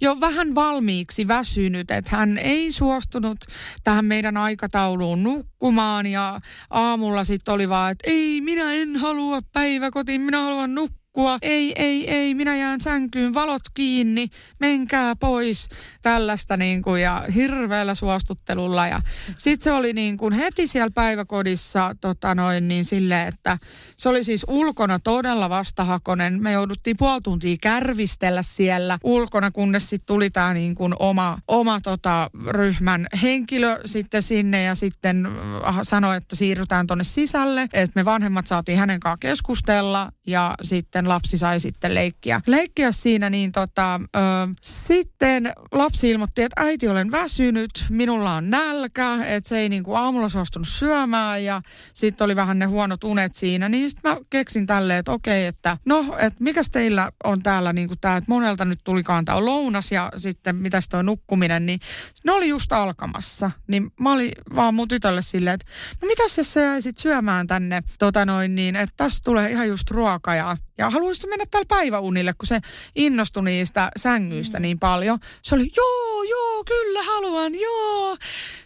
jo vähän valmiiksi väsynyt, että hän ei suostunut tähän meidän aikatauluun nukkumaan ja aamulla mulla sitten oli vaan, että ei, minä en halua päiväkotiin, minä haluan nukkua nukkua. Ei, ei, ei, minä jään sänkyyn, valot kiinni, menkää pois. Tällaista niin kuin, ja hirveällä suostuttelulla. Ja sitten se oli niin kuin heti siellä päiväkodissa tota noin, niin sille, että se oli siis ulkona todella vastahakonen. Me jouduttiin puoli tuntia kärvistellä siellä ulkona, kunnes sitten tuli tämä niin kuin oma, oma tota, ryhmän henkilö sitten sinne ja sitten äh, sanoi, että siirrytään tuonne sisälle. Että me vanhemmat saatiin hänen kanssaan keskustella ja sitten sitten lapsi sai sitten leikkiä, leikkiä siinä, niin tota, ö, sitten lapsi ilmoitti, että äiti olen väsynyt, minulla on nälkä, että se ei niinku aamulla suostunut syömään ja sitten oli vähän ne huonot unet siinä, niin sitten mä keksin tälleen, että okei, että no, että mikäs teillä on täällä niinku tää, että monelta nyt tulikaan tää lounas ja sitten mitäs toi nukkuminen, niin ne oli just alkamassa. Niin mä olin vaan mun tytölle silleen, että no mitäs jos sä jäisit syömään tänne, tota noin niin, että tässä tulee ihan just ruoka ja Ja haluaisitko mennä täällä päiväunille, kun se innostui niistä sängyistä niin paljon. Se oli, joo, joo, kyllä haluan, joo.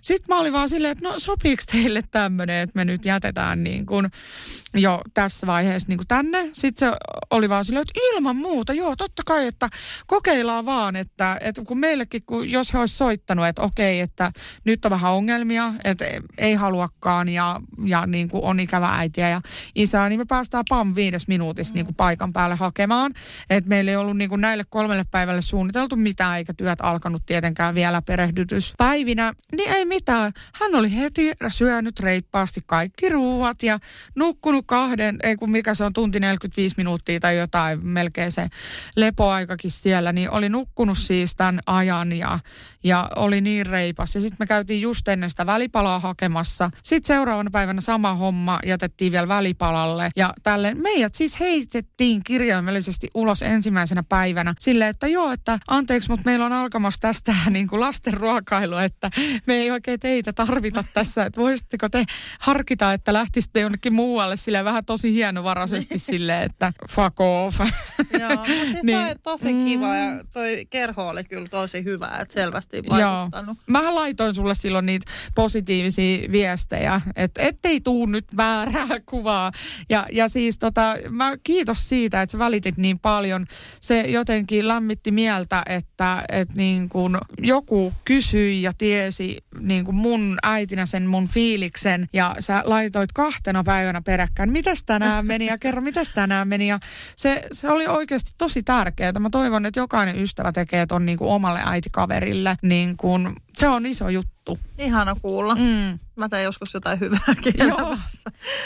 Sitten mä olin vaan silleen, että no sopiiko teille tämmöinen, että me nyt jätetään niin kuin jo tässä vaiheessa niin kuin tänne. Sitten se oli vaan silleen, että ilman muuta, joo, totta kai, että kokeillaan vaan, että, että kun meillekin, kun jos he olisi soittanut, että okei, että nyt on vähän ongelmia, että ei haluakaan ja, ja niin kuin on ikävä äitiä ja isää, niin me päästään pam viides minuutissa niin kuin paikan päälle hakemaan. Että meillä ei ollut niin kuin näille kolmelle päivälle suunniteltu mitään, eikä työt alkanut tietenkään vielä perehdytyspäivinä. Niin ei mitään. Hän oli heti syönyt reippaasti kaikki ruuat ja nukkunut kahden, ei kun mikä se on, tunti 45 minuuttia tai jotain, melkein se lepoaikakin siellä, niin oli nukkunut siis tämän ajan ja, ja oli niin reipas. Ja sitten me käytiin just ennen sitä välipalaa hakemassa. Sitten seuraavana päivänä sama homma jätettiin vielä välipalalle. Ja tälle meidät siis heitettiin kirjaimellisesti ulos ensimmäisenä päivänä silleen, että joo, että anteeksi, mutta meillä on alkamassa tästä niin kuin lasten ruokailu, että me ei oikein teitä tarvita tässä. Että voisitteko te harkita, että lähtisitte jonnekin muualle sille vähän tosi hienovaraisesti silleen, että fuck off. Joo, mutta siis Niin. toi tosi kiva ja toi kerho oli kyllä tosi hyvä, että selvästi vaikuttanut. Mä laitoin sulle silloin niitä positiivisia viestejä, että ettei tuu nyt väärää kuvaa. Ja, ja siis tota, mä kiitos siitä, että sä välitit niin paljon. Se jotenkin lämmitti mieltä, että, että niin kun joku kysyi ja tiesi niin kun mun äitinä sen mun fiiliksen. Ja sä laitoit kahtena päivänä peräkkäin, mitäs tänään meni ja kerro, mitäs tänään meni. Ja se, se oli oikeasti tosi tärkeää. Mä toivon, että jokainen ystävä tekee ton niin kuin omalle äitikaverille. Niin kuin, se on iso juttu. Ihana kuulla. Mm. Mä teen joskus jotain hyvääkin Joo.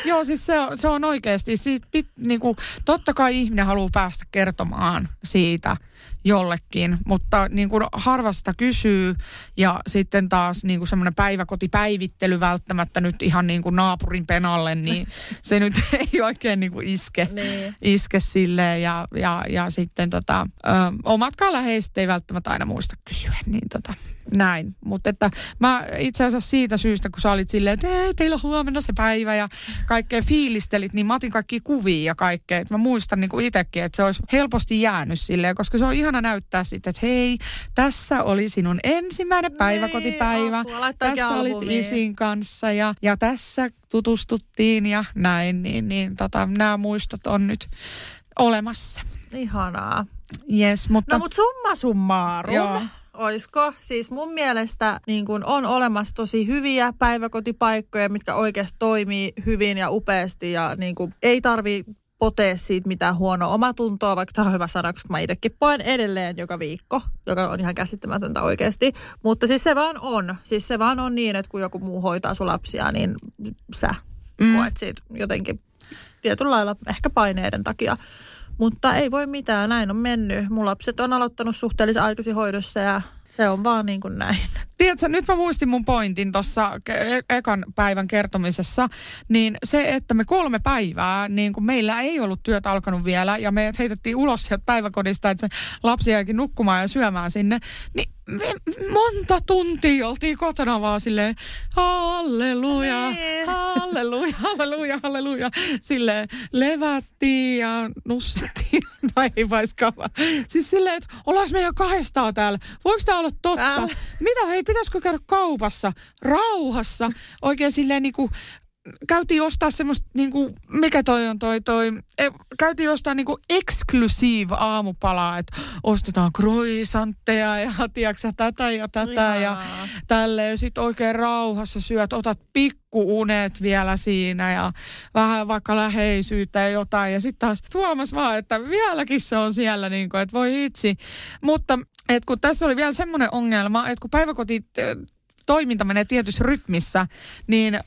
Joo, siis se on, se on oikeasti, siitä pit, niinku, totta kai ihminen haluaa päästä kertomaan siitä jollekin, mutta niinku, harvasta kysyy ja sitten taas niinku, semmoinen päiväkotipäivittely välttämättä nyt ihan niinku, naapurin penalle, niin se nyt ei oikein niinku, iske, Niin. iske silleen ja, ja, ja sitten tota, ö, omatkaan läheiset ei välttämättä aina muista kysyä, niin tota, näin. Mutta että mä itse asiassa siitä syystä, kun sä olit silleen, että ei, teillä on huomenna se päivä ja kaikkea fiilistelit, niin mä otin kaikki kuvia ja kaikkea. Et mä muistan niin kuin itsekin, että se olisi helposti jäänyt silleen, koska se on ihana näyttää sitten, että hei, tässä oli sinun ensimmäinen päiväkotipäivä. laittaakin tässä olit albumiin. isin kanssa ja, ja tässä tutustuttiin ja näin, niin, niin tota, nämä muistot on nyt olemassa. Ihanaa. Yes, mutta... No mutta summa summarum. Joo. Oisko? Siis mun mielestä niin kun on olemassa tosi hyviä päiväkotipaikkoja, mitkä oikeasti toimii hyvin ja upeasti ja niin kun ei tarvi potee siitä mitään huonoa omatuntoa, vaikka tämä on hyvä sana, koska mä itsekin poen edelleen joka viikko, joka on ihan käsittämätöntä oikeasti. Mutta siis se vaan on. Siis se vaan on niin, että kun joku muu hoitaa sun lapsia, niin sä mm. koet siitä jotenkin tietyllä lailla ehkä paineiden takia. Mutta ei voi mitään, näin on mennyt. Mun lapset on aloittanut suhteellisen aikaisin hoidossa ja se on vaan niin kuin näin. Tiedätkö, nyt mä muistin mun pointin tuossa e- ekan päivän kertomisessa, niin se, että me kolme päivää, niin kun meillä ei ollut työt alkanut vielä ja meidät heitettiin ulos sieltä päiväkodista, että se lapsi jäikin nukkumaan ja syömään sinne, niin me monta tuntia oltiin kotona vaan silleen, halleluja, Niin. halleluja, halleluja, halleluja. Silleen levättiin ja nussittiin. No ei vaiskaan vaan. Siis silleen, että ollaan me jo kahdestaan täällä. Voiko tämä olla totta? Älä. Mitä, hei, pitäisikö käydä kaupassa rauhassa? Oikein silleen niinku, käytiin ostaa semmoista, niinku, mikä toi on toi, toi, e, käytiin ostaa niinku exclusive aamupalaa, että ostetaan croissantteja ja tiedätkö sä, tätä ja tätä ja Ihanaa. tälleen. Sitten oikein rauhassa syöt, otat pikkuunet vielä siinä ja vähän vaikka läheisyyttä ja jotain. Ja sitten taas tuomas vaan, että vieläkin se on siellä, niin kuin, että voi itsi. Mutta et kun tässä oli vielä semmoinen ongelma, että kun päiväkoti toiminta menee tietyssä rytmissä, niin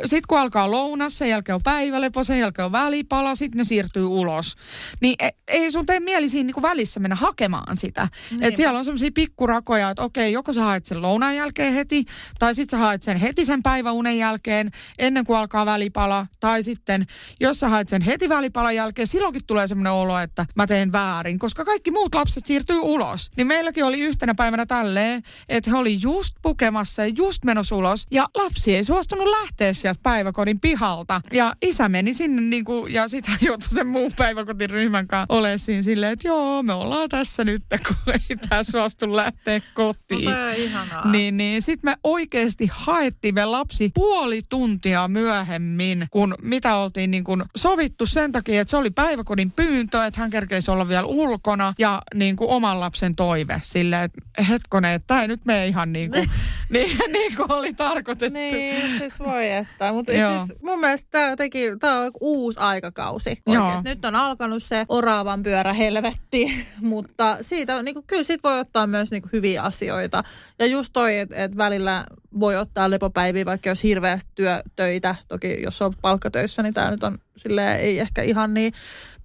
sitten kun alkaa lounas, sen jälkeen on päivälepo, sen jälkeen on välipala, sitten ne siirtyy ulos. Niin e- ei sun tee mieli siinä niinku välissä mennä hakemaan sitä. Et siellä on semmoisia pikkurakoja, että okei, joko sä haet sen lounaan jälkeen heti, tai sitten sä haet sen heti sen päiväunen jälkeen, ennen kuin alkaa välipala, tai sitten jos sä haet sen heti välipalan jälkeen, silloinkin tulee semmoinen olo, että mä teen väärin, koska kaikki muut lapset siirtyy ulos. Niin meilläkin oli yhtenä päivänä tälleen, että he oli just lukemassa ja just menossa ulos. Ja lapsi ei suostunut lähteä sieltä päiväkodin pihalta. Ja isä meni sinne niin kuin, ja sitten joutui sen muun päiväkotiryhmän kanssa olemaan siinä silleen, että joo, me ollaan tässä nyt, kun ei tämä suostu lähteä kotiin. No, ihanaa. Niin, niin sitten me oikeasti haettiin me lapsi puoli tuntia myöhemmin, kun mitä oltiin niin kuin sovittu sen takia, että se oli päiväkodin pyyntö, että hän kerkeisi olla vielä ulkona ja niin kuin oman lapsen toive sille, että hetkonen, että tämä ei nyt mene ihan niin kuin, niin, niin kuin oli tarkoitettu. Niin, siis voi että. Mutta Joo. siis mun mielestä tämä teki, tää on uusi aikakausi. Nyt on alkanut se oravan pyörä helvetti, mutta siitä on, niinku, kyllä siitä voi ottaa myös niinku, hyviä asioita. Ja just toi, että et välillä voi ottaa lepopäiviä, vaikka jos hirveästi työtöitä. Toki jos on palkkatöissä, niin tämä nyt on silleen, ei ehkä ihan niin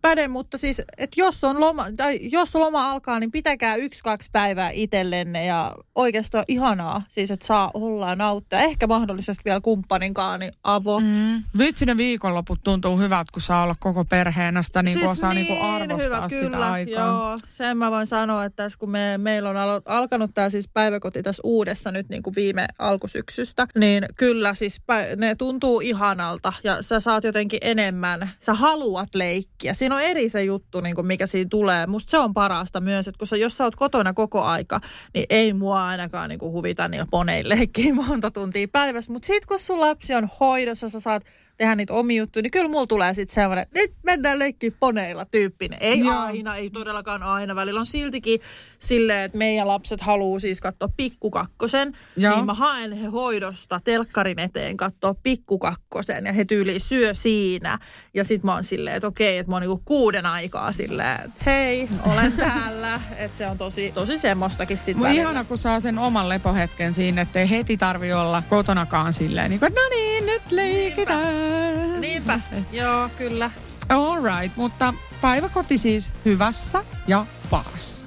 päde, mutta siis, että jos on loma, tai jos loma alkaa, niin pitäkää yksi, kaksi päivää itsellenne ja oikeastaan ihanaa, siis että saa olla ja nauttia. Ehkä mahdollisesti vielä kumppaninkaan, niin avot. Mm. Vitsi ne viikonloput tuntuu hyvät, kun saa olla koko perheenä sitä niin kuin osaa niin kuin arvostaa hyvä, sitä kyllä, aikaa. Joo, sen mä voin sanoa, että tässä kun me, meillä on alo- alkanut tämä siis päiväkoti tässä uudessa nyt niin kuin viime alkusyksystä, niin kyllä siis pä- ne tuntuu ihanalta ja sä saat jotenkin enemmän, sä haluat leikkiä. Siinä on eri se juttu, niin kuin mikä siinä tulee. Musta se on parasta myös, että kun sä, jos sä oot kotona koko aika, niin ei mua ainakaan niin kuin huvita niillä poneilla leikkiä monta tuntia päivässä. Mutta sit kun sun lapsi on hoidossa, sä saat tehdä niitä omia juttuja, niin kyllä mulla tulee sitten semmoinen, että nyt mennään leikkiä poneilla tyyppinen. Ei Joo. aina, ei todellakaan aina. Välillä on siltikin silleen, että meidän lapset haluaa siis katsoa pikkukakkosen. Joo. Niin mä haen he hoidosta telkkarin eteen katsoa pikkukakkosen ja he tyyli syö siinä. Ja sit mä oon silleen, että okei, että mä oon niinku kuuden aikaa silleen, että hei, olen täällä. Että se on tosi, tosi semmoistakin sit Mutta välillä. ihana, kun saa sen oman lepohetken siinä, ettei heti tarvi olla kotonakaan silleen, niin kuin, no niin, nyt leikitään. Niinpä, joo, kyllä. All right, mutta päiväkoti siis hyvässä ja pahassa.